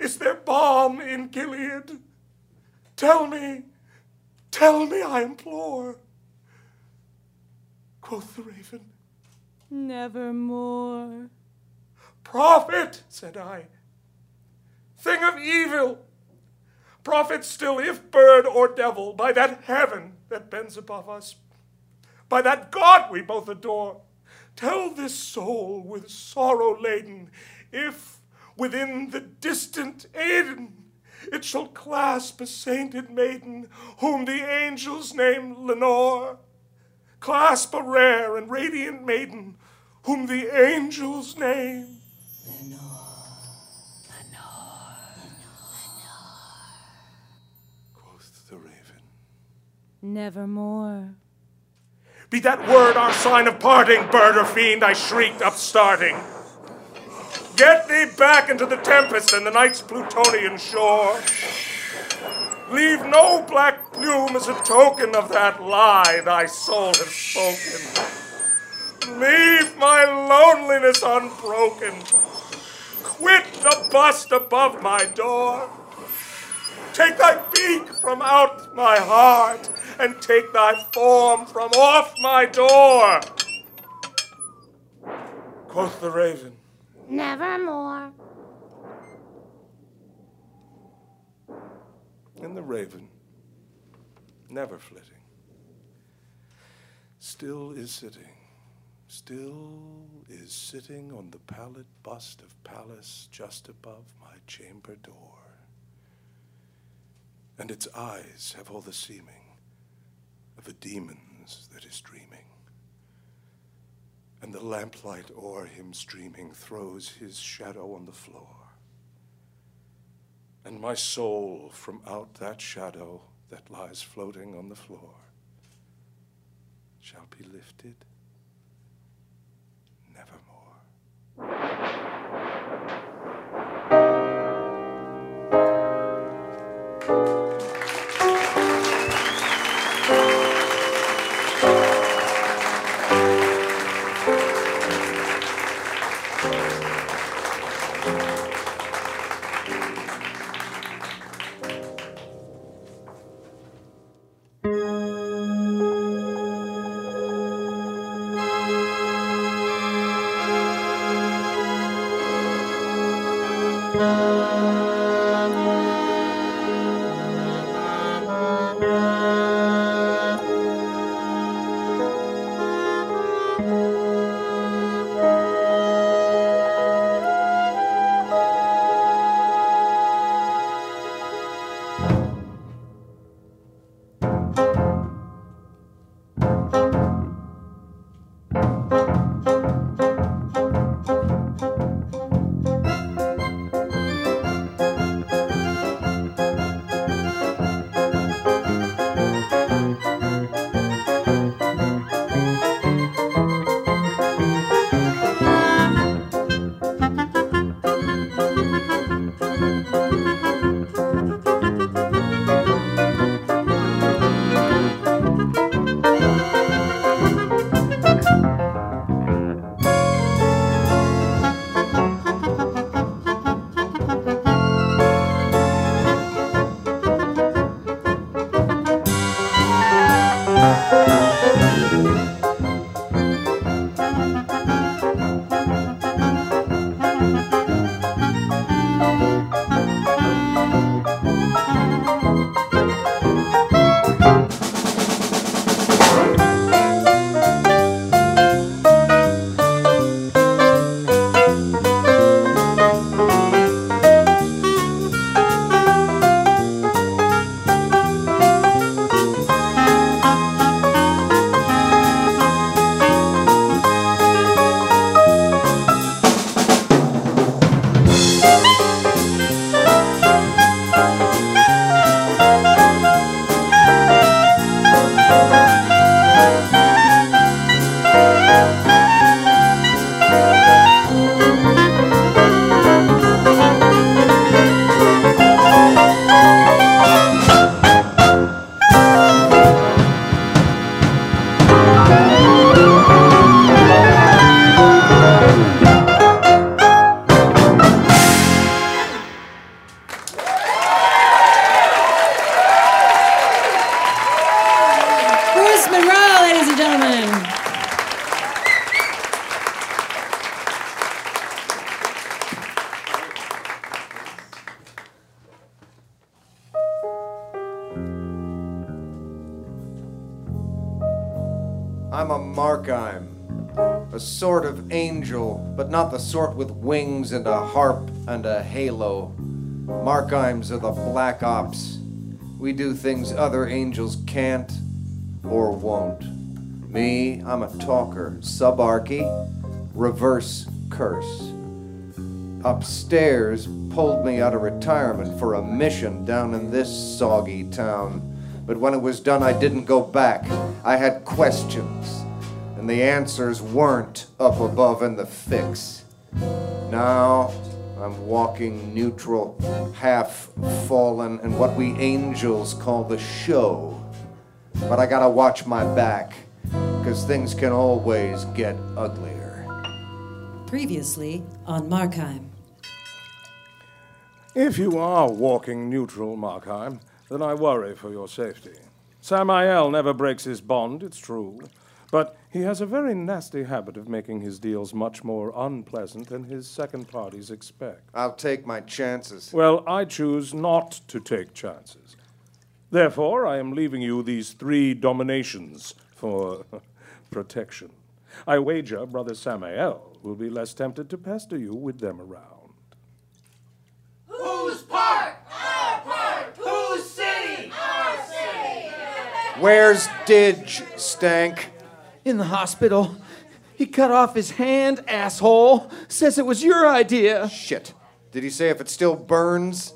is there balm in Gilead? Tell me, tell me, I implore. Quoth the raven, Nevermore. Prophet, said I, thing of evil, prophet still, if bird or devil, by that heaven that bends above us, by that God we both adore, tell this soul with sorrow laden, if within the distant Aidenn it shall clasp a sainted maiden, whom the angels name Lenore, clasp a rare and radiant maiden, whom the angels name Lenore, Lenore, Lenor, Lenore. Quoth the raven, Nevermore. Be that word our sign of parting, bird or fiend, I shrieked, upstarting. Get thee back into the tempest and the night's Plutonian shore. Leave no black plume as a token of that lie thy soul has spoken. Leave my loneliness unbroken. Quit the bust above my door. Take thy beak from out my heart, and take thy form from off my door. Quoth the raven, Nevermore. and the raven, never flitting, still is sitting, still is sitting on the pallid bust of Pallas just above my chamber door. And its eyes have all the seeming of a demon's that is dreaming. And the lamplight o'er him streaming throws his shadow on the floor. And my soul from out that shadow that lies floating on the floor shall be lifted not the sort with wings and a harp and a halo. Markheims are the black ops. We do things other angels can't or won't. Me, I'm a talker, subarchy, reverse curse. Upstairs pulled me out of retirement for a mission down in this soggy town. But when it was done, I didn't go back. I had questions, and the answers weren't up above in the fix. Now I'm walking neutral, half fallen, and what we angels call the show. But I gotta watch my back, because things can always get uglier. Previously on Markheim. If you are walking neutral, Markheim, then I worry for your safety. Samael never breaks his bond, it's true. But he has a very nasty habit of making his deals much more unpleasant than his second parties expect. I'll take my chances. Well, I choose not to take chances. Therefore, I am leaving you these three dominations for protection. I wager Brother Samael will be less tempted to pester you with them around. Whose park? Our park. Whose city? Our city. Where's Didge, Stank? In the hospital. He cut off his hand, asshole. Says it was your idea. Shit. Did he say if it still burns?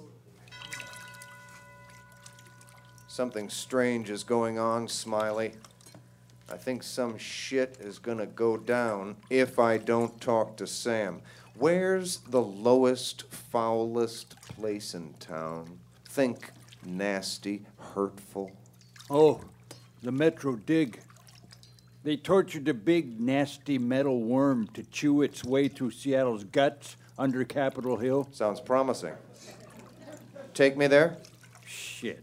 Something strange is going on, Smiley. I think some shit is gonna go down if I don't talk to Sam. Where's the lowest, foulest place in town? Think nasty, hurtful. Oh, the Metro Dig. They tortured a big, nasty metal worm to chew its way through Seattle's guts under Capitol Hill. Sounds promising. Take me there? Shit.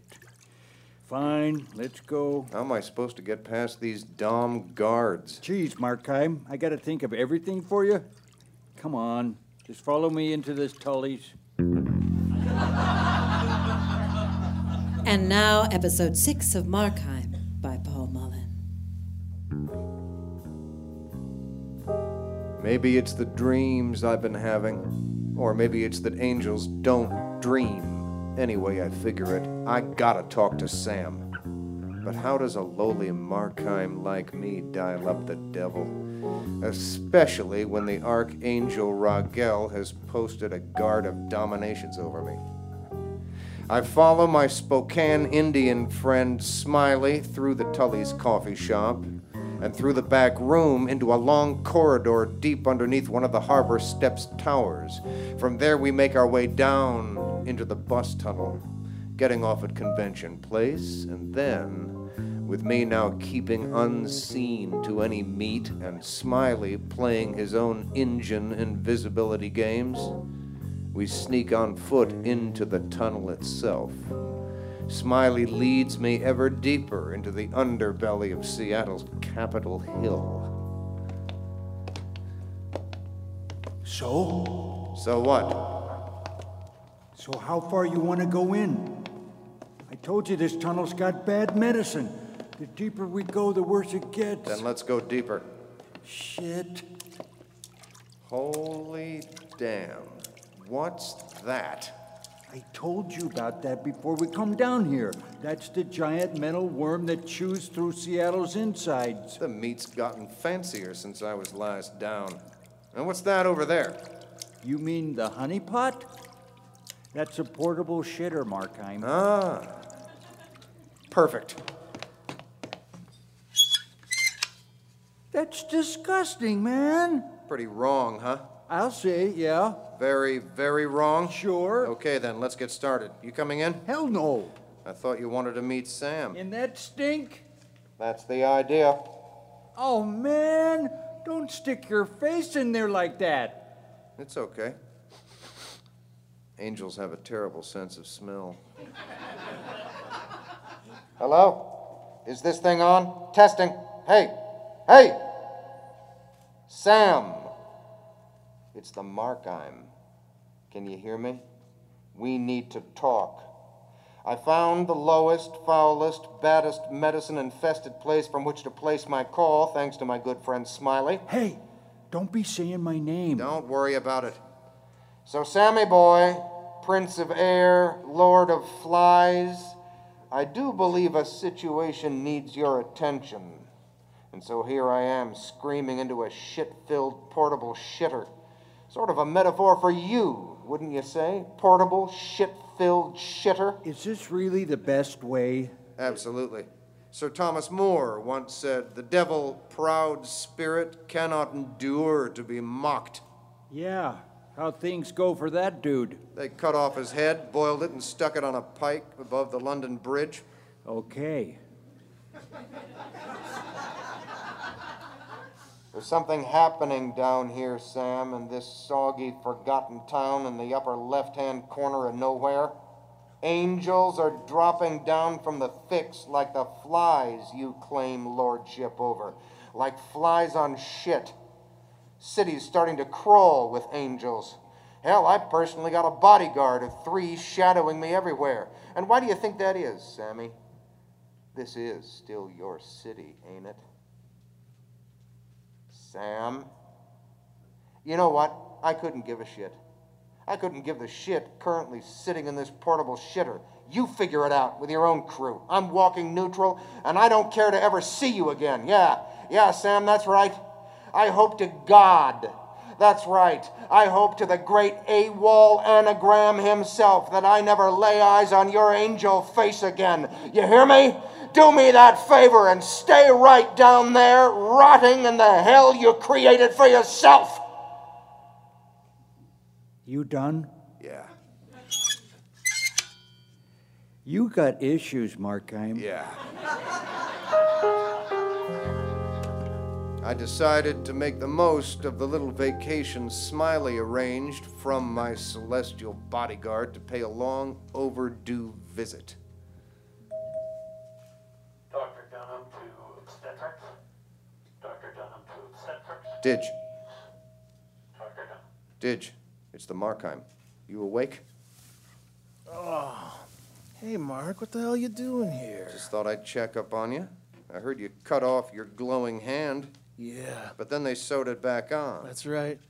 Fine, let's go. How am I supposed to get past these Dom guards? Geez, Markheim, I gotta think of everything for you. Come on, just follow me into this Tully's. And now, episode six of Markheim Maybe it's the dreams I've been having, or maybe it's that angels don't dream. Anyway, I figure it. I gotta talk to Sam. But how does a lowly Markheim like me dial up the devil? Especially when the Archangel Ragel has posted a guard of dominations over me. I follow my Spokane Indian friend Smiley through the Tully's coffee shop and through the back room into a long corridor deep underneath one of the harbor steps towers. From there, we make our way down into the bus tunnel, getting off at Convention Place, and then, with me now keeping unseen to any meet and Smiley playing his own engine invisibility games, we sneak on foot into the tunnel itself. Smiley leads me ever deeper into the underbelly of Seattle's Capitol Hill. So? So what? So how far you want to go in? I told you this tunnel's got bad medicine. The deeper we go, the worse it gets. Then let's go deeper. Shit. Holy damn. What's that? I told you about that before we come down here. That's the giant metal worm that chews through Seattle's insides. The meat's gotten fancier since I was last down. And what's that over there? You mean the honeypot? That's a portable shitter, Markheim. Ah. Perfect. That's disgusting, man. Pretty wrong, huh? I'll say, yeah. Very, very wrong? Sure. Okay, then, let's get started. You coming in? Hell no. I thought you wanted to meet Sam. In that stink? That's the idea. Oh, man. Don't stick your face in there like that. It's okay. Angels have a terrible sense of smell. Hello? Is this thing on? Testing. Hey! Hey! Sam! It's the Markheim. Can you hear me? We need to talk. I found the lowest, foulest, baddest medicine infested place from which to place my call, thanks to my good friend Smiley. Hey, don't be saying my name. Don't worry about it. So, Sammy boy, Prince of Air, Lord of Flies, I do believe a situation needs your attention. And so here I am, screaming into a shit filled portable shitter. Sort of a metaphor for you, wouldn't you say? Portable, shit filled shitter. Is this really the best way? absolutely. Sir Thomas More once said, The devil, proud spirit, cannot endure to be mocked. Yeah, how things go for that dude. They cut off his head, boiled it, and stuck it on a pike above the London Bridge. Okay. There's something happening down here, Sam, in this soggy, forgotten town in the upper left hand corner of nowhere. Angels are dropping down from the fix like the flies you claim lordship over, like flies on shit. Cities starting to crawl with angels. Hell, I personally got a bodyguard of three shadowing me everywhere. And why do you think that is, Sammy? This is still your city, ain't it? Sam? You know what? I couldn't give a shit. I couldn't give the shit currently sitting in this portable shitter. You figure it out with your own crew. I'm walking neutral, and I don't care to ever see you again. Yeah, yeah, Sam, that's right. I hope to God. That's right. I hope to the great AWOL anagram himself that I never lay eyes on your angel face again. You hear me? Do me that favor and stay right down there, rotting in the hell you created for yourself. You done? Yeah. You got issues, Markheim. Yeah. I decided to make the most of the little vacation Smiley arranged from my celestial bodyguard to pay a long overdue visit. Didge, Dr. Didge, it's the Markheim. You awake? Oh, hey, Mark, what the hell you doing here? Just thought I'd check up on you. I heard you cut off your glowing hand. Yeah. But then they sewed it back on. That's right.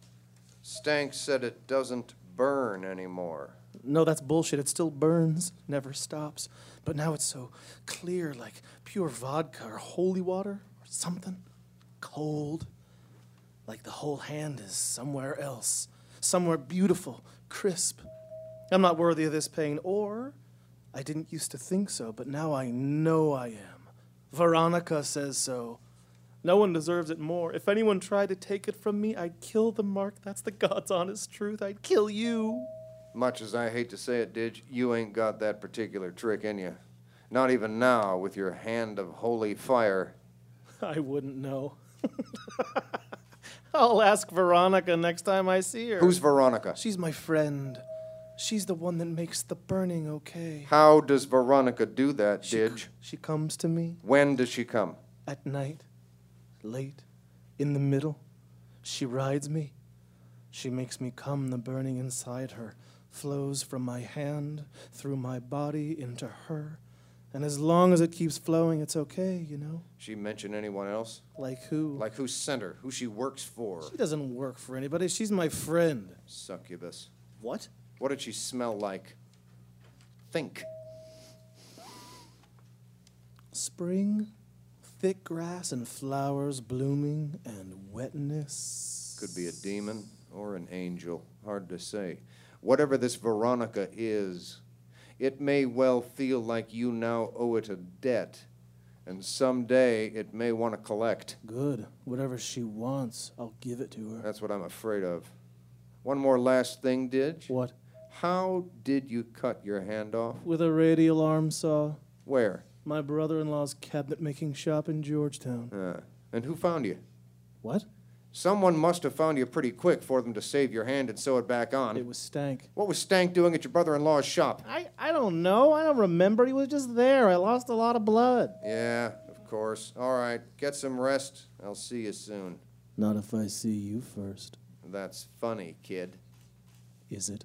Stank said it doesn't burn anymore. No, that's bullshit. It still burns, never stops. But now it's so clear, like pure vodka or holy water or something. Cold. Like the whole hand is somewhere else, somewhere beautiful, crisp. I'm not worthy of this pain, or I didn't used to think so, but now I know I am. Veronica says so. No one deserves it more. If anyone tried to take it from me, I'd kill them, Mark. That's the God's honest truth. I'd kill you. Much as I hate to say it, Didge, you ain't got that particular trick in you. Not even now, with your hand of holy fire. I wouldn't know. I'll ask Veronica next time I see her. Who's Veronica? She's my friend. She's the one that makes the burning okay. How does Veronica do that, Didge? She comes to me When does she come? at night, late, in the middle. She rides me. She makes me come. The burning inside her flows from my hand through my body into her. And as long as it keeps flowing, it's okay, you know? She mention anyone else? Like who? Like who sent her? Who she works for? She doesn't work for anybody. She's my friend. Succubus. What? What did she smell like? Think. Spring, thick grass and flowers blooming, and wetness. Could be a demon or an angel. Hard to say. Whatever this Veronica is, it may well feel like you now owe it a debt, and someday it may want to collect. Good. Whatever she wants, I'll give it to her. That's what I'm afraid of. One more last thing, Didge. What? How did you cut your hand off? With a radial arm saw. Where? My brother in law's cabinet making shop in Georgetown. Uh, and who found you? What? Someone must have found you pretty quick for them to save your hand and sew it back on. It was Stank. What was Stank doing at your brother in law's shop? I, I don't know. I don't remember. He was just there. I lost a lot of blood. Yeah, of course. All right, get some rest. I'll see you soon. Not if I see you first. That's funny, kid. Is it?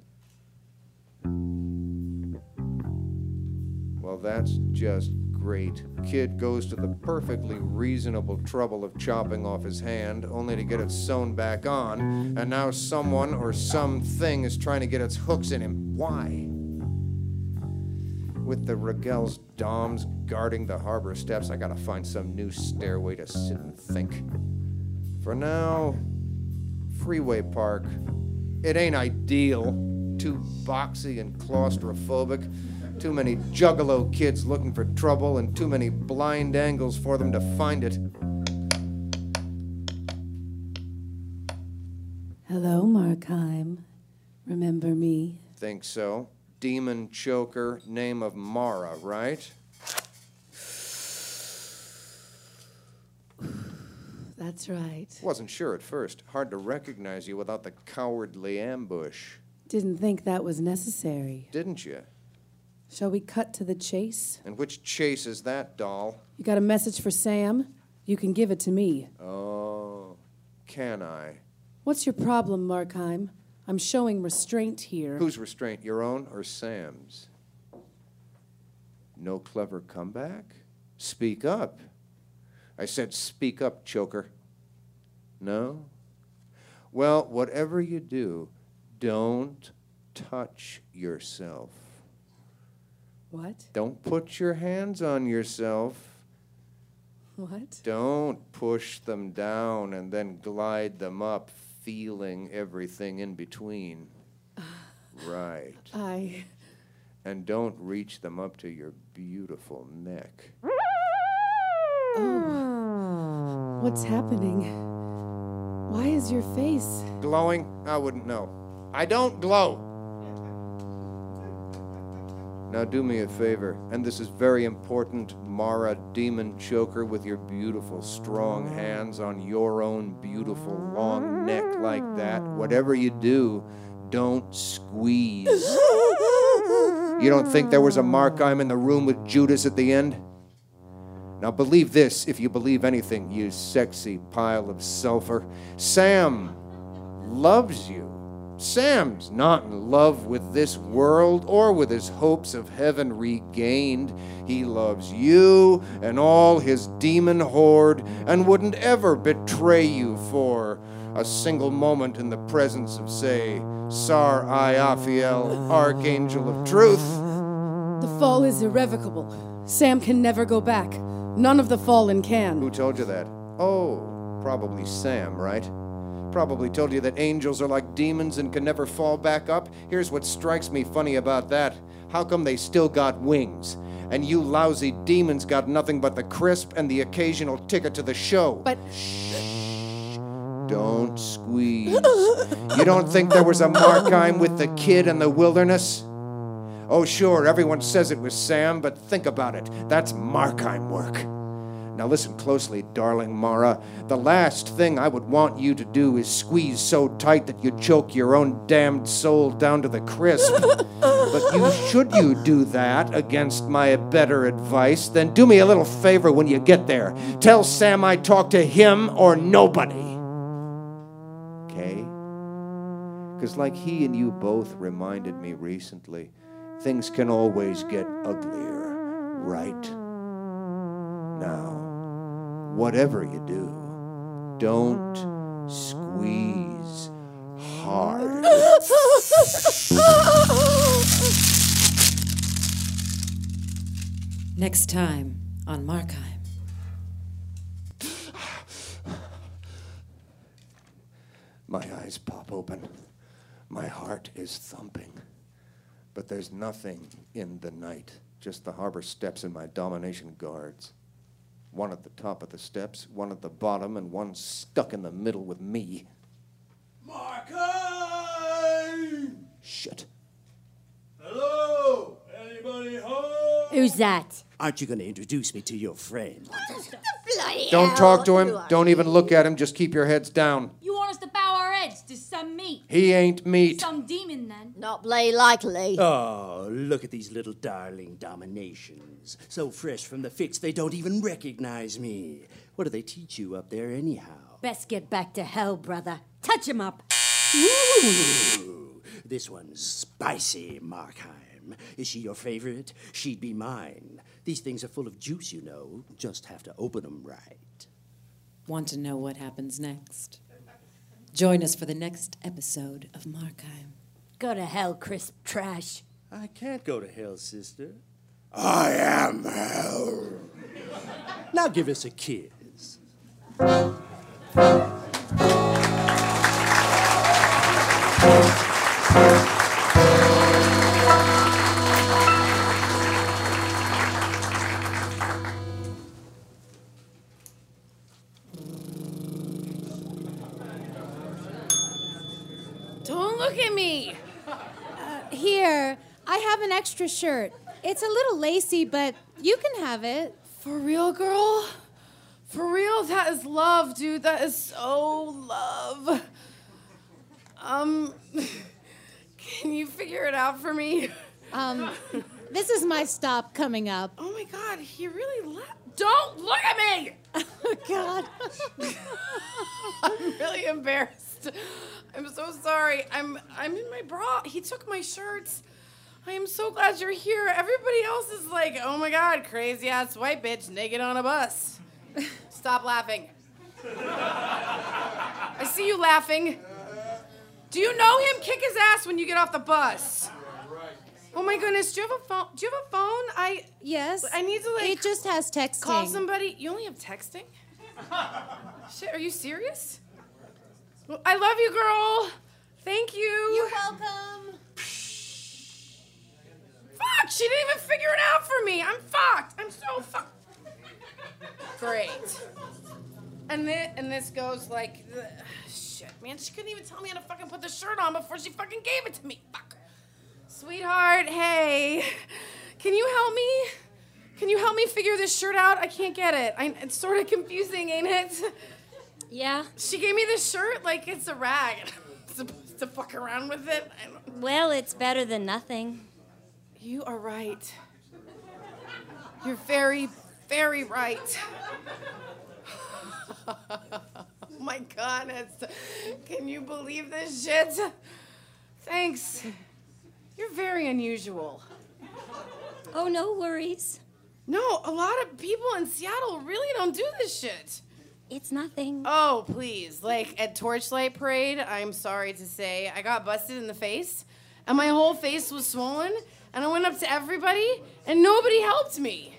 Well, that's just great. Kid goes to the perfectly reasonable trouble of chopping off his hand, only to get it sewn back on, and now someone or something is trying to get its hooks in him. Why? With the Regel's Doms guarding the harbor steps, I gotta find some new stairway to sit and think. For now, Freeway Park. It ain't ideal, too boxy and claustrophobic. Too many juggalo kids looking for trouble, and too many blind angles for them to find it. Hello, Markheim. Remember me? Think so. Demon choker, name of Mara, right? That's right. Wasn't sure at first. Hard to recognize you without the cowardly ambush. Didn't think that was necessary. Didn't you? Shall we cut to the chase? And which chase is that, doll? You got a message for Sam? You can give it to me. Oh, can I? What's your problem, Markheim? I'm showing restraint here. Whose restraint, your own or Sam's? No clever comeback? Speak up. I said, speak up, choker. No? Well, whatever you do, don't touch yourself. What? Don't put your hands on yourself. What? Don't push them down and then glide them up, feeling everything in between. right. I. And don't reach them up to your beautiful neck. Oh. What's happening? Why is your face? Glowing? I wouldn't know. I don't glow. Now do me a favor, and this is very important, Mara Demon Choker, with your beautiful strong hands on your own beautiful long neck like that. Whatever you do, don't squeeze. You don't think there was a Markheim in the room with Judas at the end? Now believe this if you believe anything, you sexy pile of sulfur. Sam loves you. Sam's not in love with this world or with his hopes of heaven regained. He loves you and all his demon horde and wouldn't ever betray you for a single moment in the presence of, say, Sar Iaphiel, Archangel of Truth. The fall is irrevocable. Sam can never go back. None of the fallen can. Who told you that? Oh, probably Sam, right? Probably told you that angels are like demons and can never fall back up. Here's what strikes me funny about that. How come they still got wings? And you lousy demons got nothing but the crisp and the occasional ticket to the show. But. shh, Don't squeeze. You don't think there was a Markheim with the kid in the wilderness? Oh, sure, everyone says it was Sam, but think about it. That's Markheim work. Now listen closely, darling Mara. The last thing I would want you to do is squeeze so tight that you choke your own damned soul down to the crisp. but you should you do that against my better advice, then do me a little favor when you get there. Tell Sam I talked to him or nobody. Okay? Because like he and you both reminded me recently, things can always get uglier, right? Now, whatever you do, don't squeeze hard. Next time on Markheim. My eyes pop open. My heart is thumping. But there's nothing in the night, just the harbor steps and my domination guards. One at the top of the steps, one at the bottom, and one stuck in the middle with me. Markheim! Shit. Hello? Anybody home? Who's that? Aren't you going to introduce me to your friend? Bloody Don't hell. talk to him. Don't even look at him. Just keep your heads down. You want us to bow our heads to some meat? He ain't meat. Some demon, then. Not bloody likely. Oh, look at these little darling dominations. So fresh from the fix, they don't even recognize me. What do they teach you up there, anyhow? Best get back to hell, brother. Touch him up. Ooh, this one's spicy, Markheim. Is she your favorite? She'd be mine. These things are full of juice, you know. Just have to open them right. Want to know what happens next? Join us for the next episode of Markheim. Go to hell, crisp trash. I can't go to hell, sister. I am hell. Now give us a kiss. Extra shirt. It's a little lacy, but you can have it. For real, girl? For real? That is love, dude. That is so love. Um, can you figure it out for me? Um, this is my stop coming up. Oh my god, he really left. Don't look at me! Oh god. I'm really embarrassed. I'm so sorry. I'm I'm in my bra. He took my shirts. I am so glad you're here. Everybody else is like, oh my god, crazy ass white bitch naked on a bus. Stop laughing. I see you laughing. Do you know him? Kick his ass when you get off the bus. Oh my goodness, do you have a phone? Do you have a phone? I Yes. I need to like It just has texting. call somebody. You only have texting? Shit, are you serious? Well, I love you, girl. Thank you. You're welcome. Fuck, she didn't even figure it out for me. I'm fucked. I'm so fucked. Great. And this, and this goes like, the, shit, man. She couldn't even tell me how to fucking put the shirt on before she fucking gave it to me. Fuck. Sweetheart, hey, can you help me? Can you help me figure this shirt out? I can't get it. I, it's sort of confusing, ain't it? Yeah. She gave me this shirt like it's a rag. I'm supposed to fuck around with it. Well, it's better than nothing. You are right. You're very, very right. oh my god, can you believe this shit? Thanks. You're very unusual. Oh, no worries. No, a lot of people in Seattle really don't do this shit. It's nothing. Oh, please. Like at Torchlight Parade, I'm sorry to say, I got busted in the face, and my whole face was swollen, and I went up to everybody, and nobody helped me.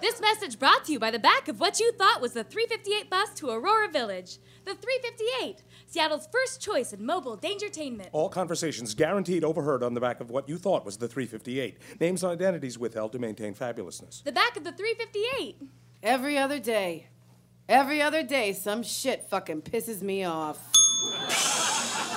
This message brought to you by the back of what you thought was the 358 bus to Aurora Village. The 358, Seattle's first choice in mobile dangertainment. All conversations guaranteed overheard on the back of what you thought was the 358. Names and identities withheld to maintain fabulousness. The back of the 358. Every other day. Every other day, some shit fucking pisses me off.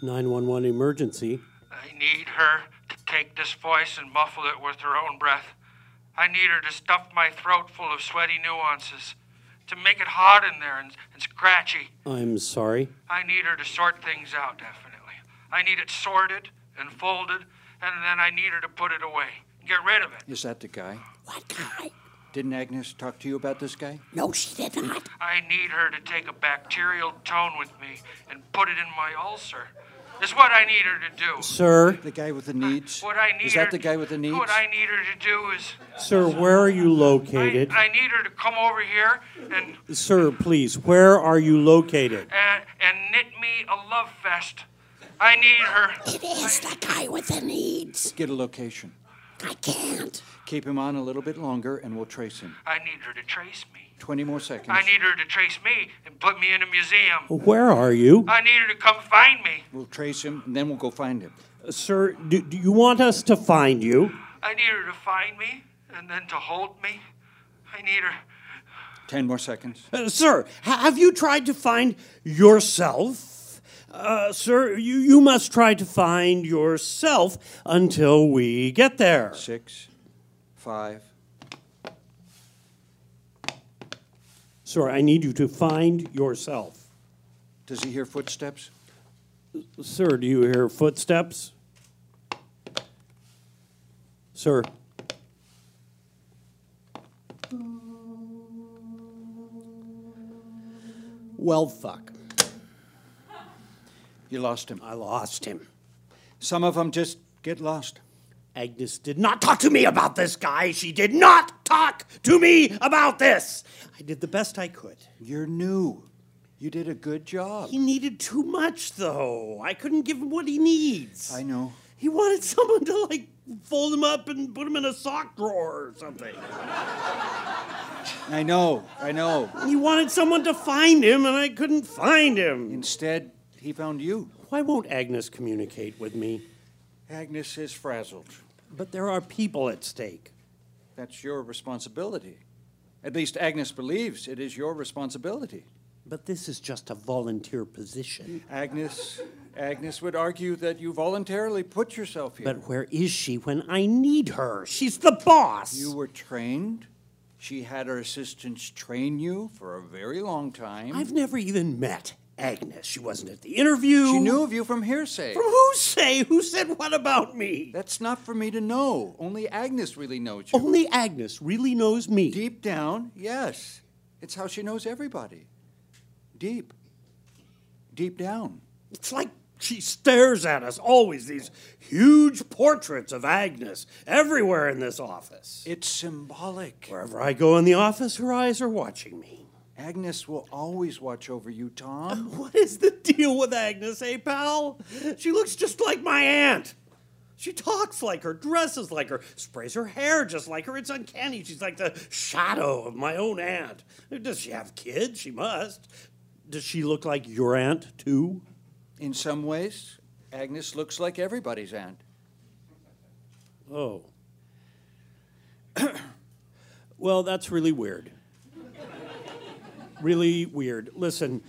Nine one one emergency. I need her to take this voice and muffle it with her own breath. I need her to stuff my throat full of sweaty nuances, to make it hot in there and, and scratchy. I'm sorry. I need her to sort things out, definitely. I need it sorted and folded, and then I need her to put it away. Get rid of it. Is that the guy? What guy? Didn't Agnes talk to you about this guy? No, she did not. I need her to take a bacterial tone with me and put it in my ulcer. Is what I need her to do. Sir? The guy with the needs? What I need Is that her- the guy with the needs? What I need her to do is Sir, where are you located? I need her to come over here and Sir, please, where are you located? and, and knit me a love vest. I need her. It is the guy with the needs. Get a location. I can't. Keep him on a little bit longer and we'll trace him. I need her to trace me. 20 more seconds. I need her to trace me and put me in a museum. Where are you? I need her to come find me. We'll trace him and then we'll go find him. Sir, do, do you want us to find you? I need her to find me and then to hold me. I need her. 10 more seconds. Uh, sir, ha- have you tried to find yourself? Uh, sir, you, you must try to find yourself until we get there. Six, five. Sir, I need you to find yourself. Does he hear footsteps? Sir, do you hear footsteps? Sir. Well, fuck. You lost him. I lost him. Some of them just get lost. Agnes did not talk to me about this guy. She did not talk to me about this. I did the best I could. You're new. You did a good job. He needed too much, though. I couldn't give him what he needs. I know. He wanted someone to, like, fold him up and put him in a sock drawer or something. I know, I know. He wanted someone to find him, and I couldn't find him. Instead, he found you. Why won't Agnes communicate with me? Agnes is frazzled. But there are people at stake. That's your responsibility. At least Agnes believes it is your responsibility. But this is just a volunteer position. Agnes, Agnes would argue that you voluntarily put yourself here. But where is she when I need her? She's the boss. You were trained. She had her assistants train you for a very long time. I've never even met Agnes. She wasn't at the interview. She knew of you from hearsay. From whose say? Who said what about me? That's not for me to know. Only Agnes really knows you. Only Agnes really knows me. Deep down, yes. It's how she knows everybody. Deep. Deep down. It's like she stares at us always, these huge portraits of Agnes everywhere in this office. It's symbolic. Wherever I go in the office, her eyes are watching me. Agnes will always watch over you, Tom. What is the deal with Agnes, eh, pal? She looks just like my aunt. She talks like her, dresses like her, sprays her hair just like her. It's uncanny. She's like the shadow of my own aunt. Does she have kids? She must. Does she look like your aunt, too? In some ways, Agnes looks like everybody's aunt. Oh. well, that's really weird. Really weird. Listen,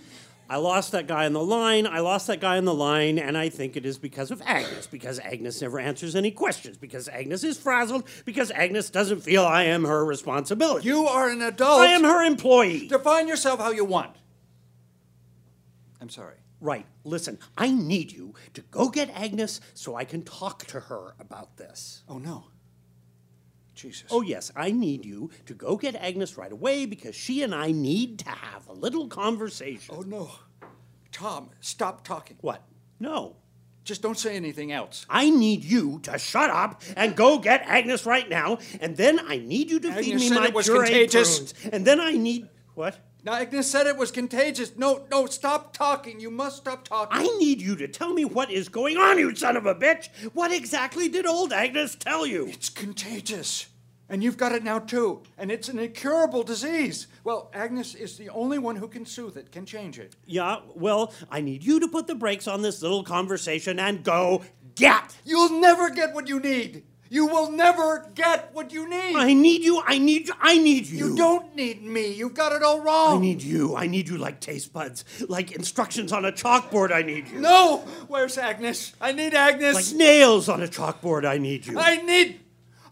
I lost that guy on the line. I lost that guy on the line, and I think it is because of Agnes. Because Agnes never answers any questions. Because Agnes is frazzled. Because Agnes doesn't feel I am her responsibility. You are an adult. I am her employee. Define yourself how you want. I'm sorry. Right. Listen, I need you to go get Agnes so I can talk to her about this. Oh, no. Jesus. Oh, yes, I need you to go get Agnes right away because she and I need to have a little conversation. Oh, no. Tom, stop talking. What? No. Just don't say anything else. I need you to shut up and go get Agnes right now, and then I need you to feed me said my it was contagious. prunes. And then I need what? Now, Agnes said it was contagious. No, no, stop talking. You must stop talking. I need you to tell me what is going on, you son of a bitch. What exactly did old Agnes tell you? It's contagious. And you've got it now, too. And it's an incurable disease. Well, Agnes is the only one who can soothe it, can change it. Yeah, well, I need you to put the brakes on this little conversation and go get. You'll never get what you need. You will never get what you need. I need you. I need you. I need you. You don't need me. You've got it all wrong. I need you. I need you like taste buds, like instructions on a chalkboard. I need you. No! Where's Agnes? I need Agnes. Like nails on a chalkboard. I need you. I need.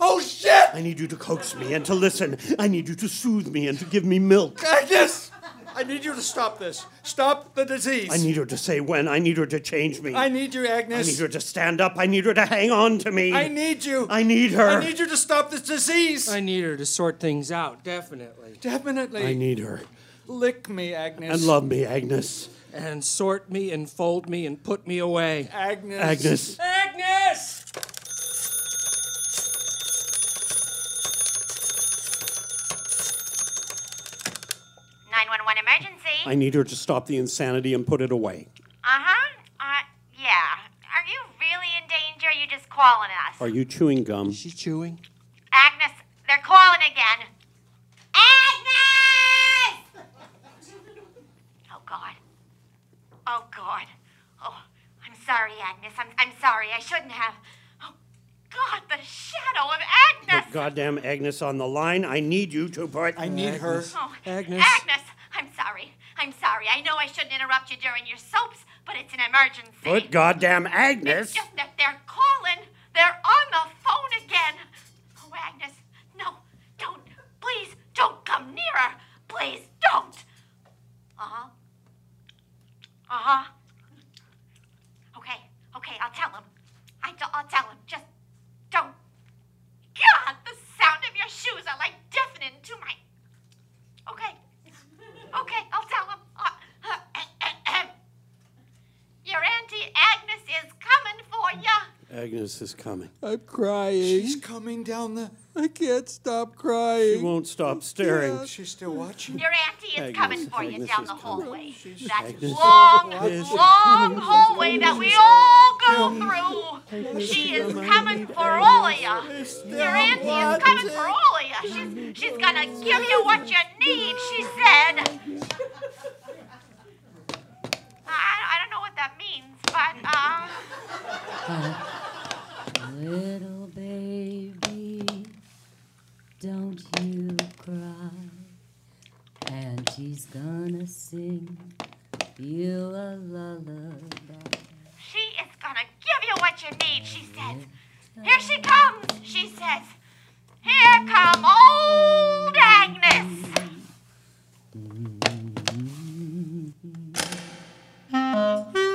Oh, shit! I need you to coax me and to listen. I need you to soothe me and to give me milk. Agnes! I need you to stop this. Stop the disease. I need her to say when. I need her to change me. I need you, Agnes. I need her to stand up. I need her to hang on to me. I need you. I need her. I need you to stop this disease. I need her to sort things out, definitely. Definitely. I need her. Lick me, Agnes. And love me, Agnes. And sort me and fold me and put me away. Agnes. Agnes. Agnes! Nine one one emergency. I need her to stop the insanity and put it away. Uh huh. Uh yeah. Are you really in danger? Or are you just calling us? Are you chewing gum? She's chewing. Agnes, they're calling again. Agnes! Oh God. Oh God. Oh, I'm sorry, Agnes. I'm I'm sorry. I shouldn't have. Oh God, the shadow of Agnes. Put goddamn Agnes on the line. I need you to put. I need her. Oh, Agnes. Agnes, I'm sorry. I'm sorry. I know I shouldn't interrupt you during your soaps, but it's an emergency. Put goddamn It's Agnes. just that they're calling. They're on the phone again. Oh, Agnes, no, don't. Please, don't come nearer. Please, don't. Uh huh. Uh huh. Okay, okay, I'll tell him. I t- I'll tell him. Just don't. God, the sound of your shoes are like deafening to my. Okay. Okay, I'll tell him. Uh, uh, Your Auntie Agnes is coming for you. Agnes is coming. I'm crying. She's coming down the. I can't stop crying. She won't stop staring. She's still watching. Your auntie is Agnes, coming for you down the coming. hallway. That Agnes long, is long hallway that we all go through. She is coming for all of you. Your auntie is coming for all of you. She's, she's gonna give you what you need, she said. I, I don't know what that Little baby, don't you cry. And she's gonna sing you a lullaby. She is gonna give you what you need, she says. Here she comes, she says. Here come old Agnes. It's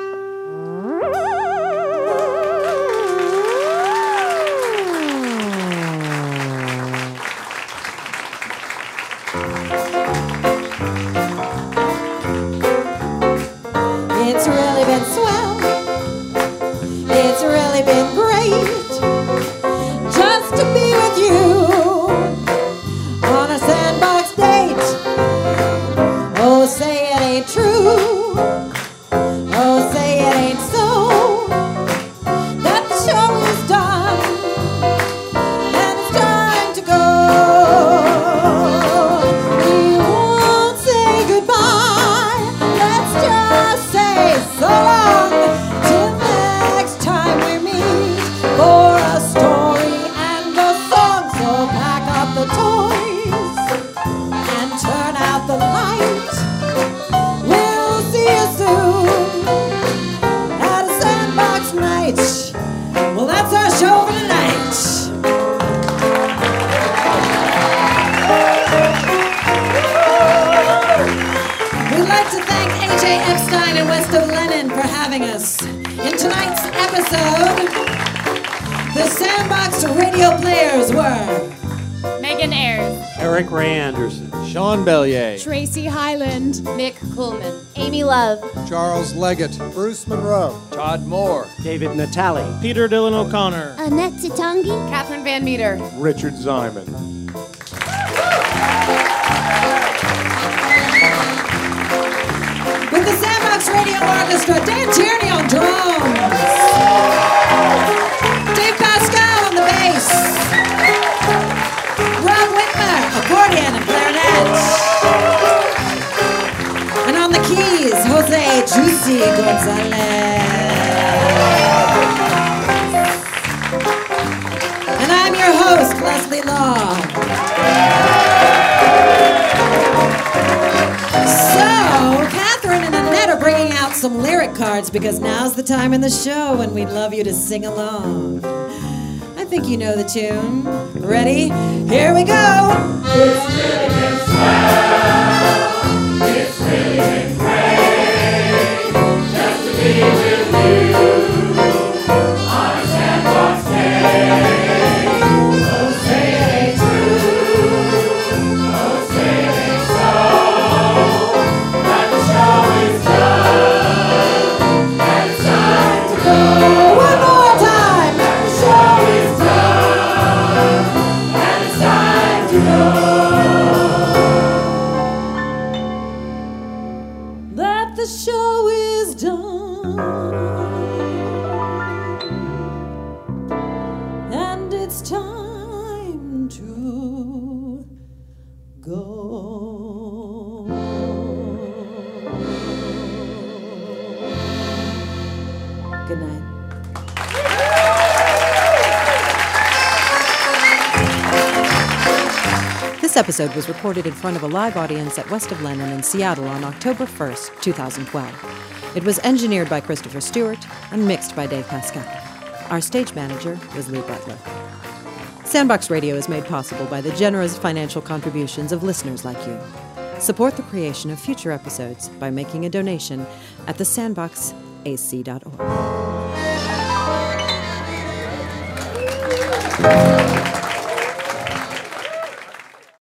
Sandbox radio players were Megan Ayers. Eric Ray Anderson. Shawn Belyea. Tracy Highland. Mick Coolman. Amy Love. Charles Leggett. Bruce Monroe. Todd Moore. David Natali. Peter Dillon O'Connor. Annette Toutonghi. Catherine Van Meter. Richard Zyman. with the Sandbox Radio Orchestra, Dan Tierney on drums, Jose Gonzalez. And I'm your host, Leslie Law. So, Catherine and Annette are bringing out some lyric cards because now's the time in the show when we'd love you to sing along. I think you know the tune. Ready? Here we go. One episode was recorded in front of a live audience at West of Lenin in Seattle on October 1st, 2012. It was engineered by Christopher Stewart and mixed by Dave Pascal. Our stage manager was Lou Butler. Sandbox Radio is made possible by the generous financial contributions of listeners like you. Support the creation of future episodes by making a donation at thesandboxac.org.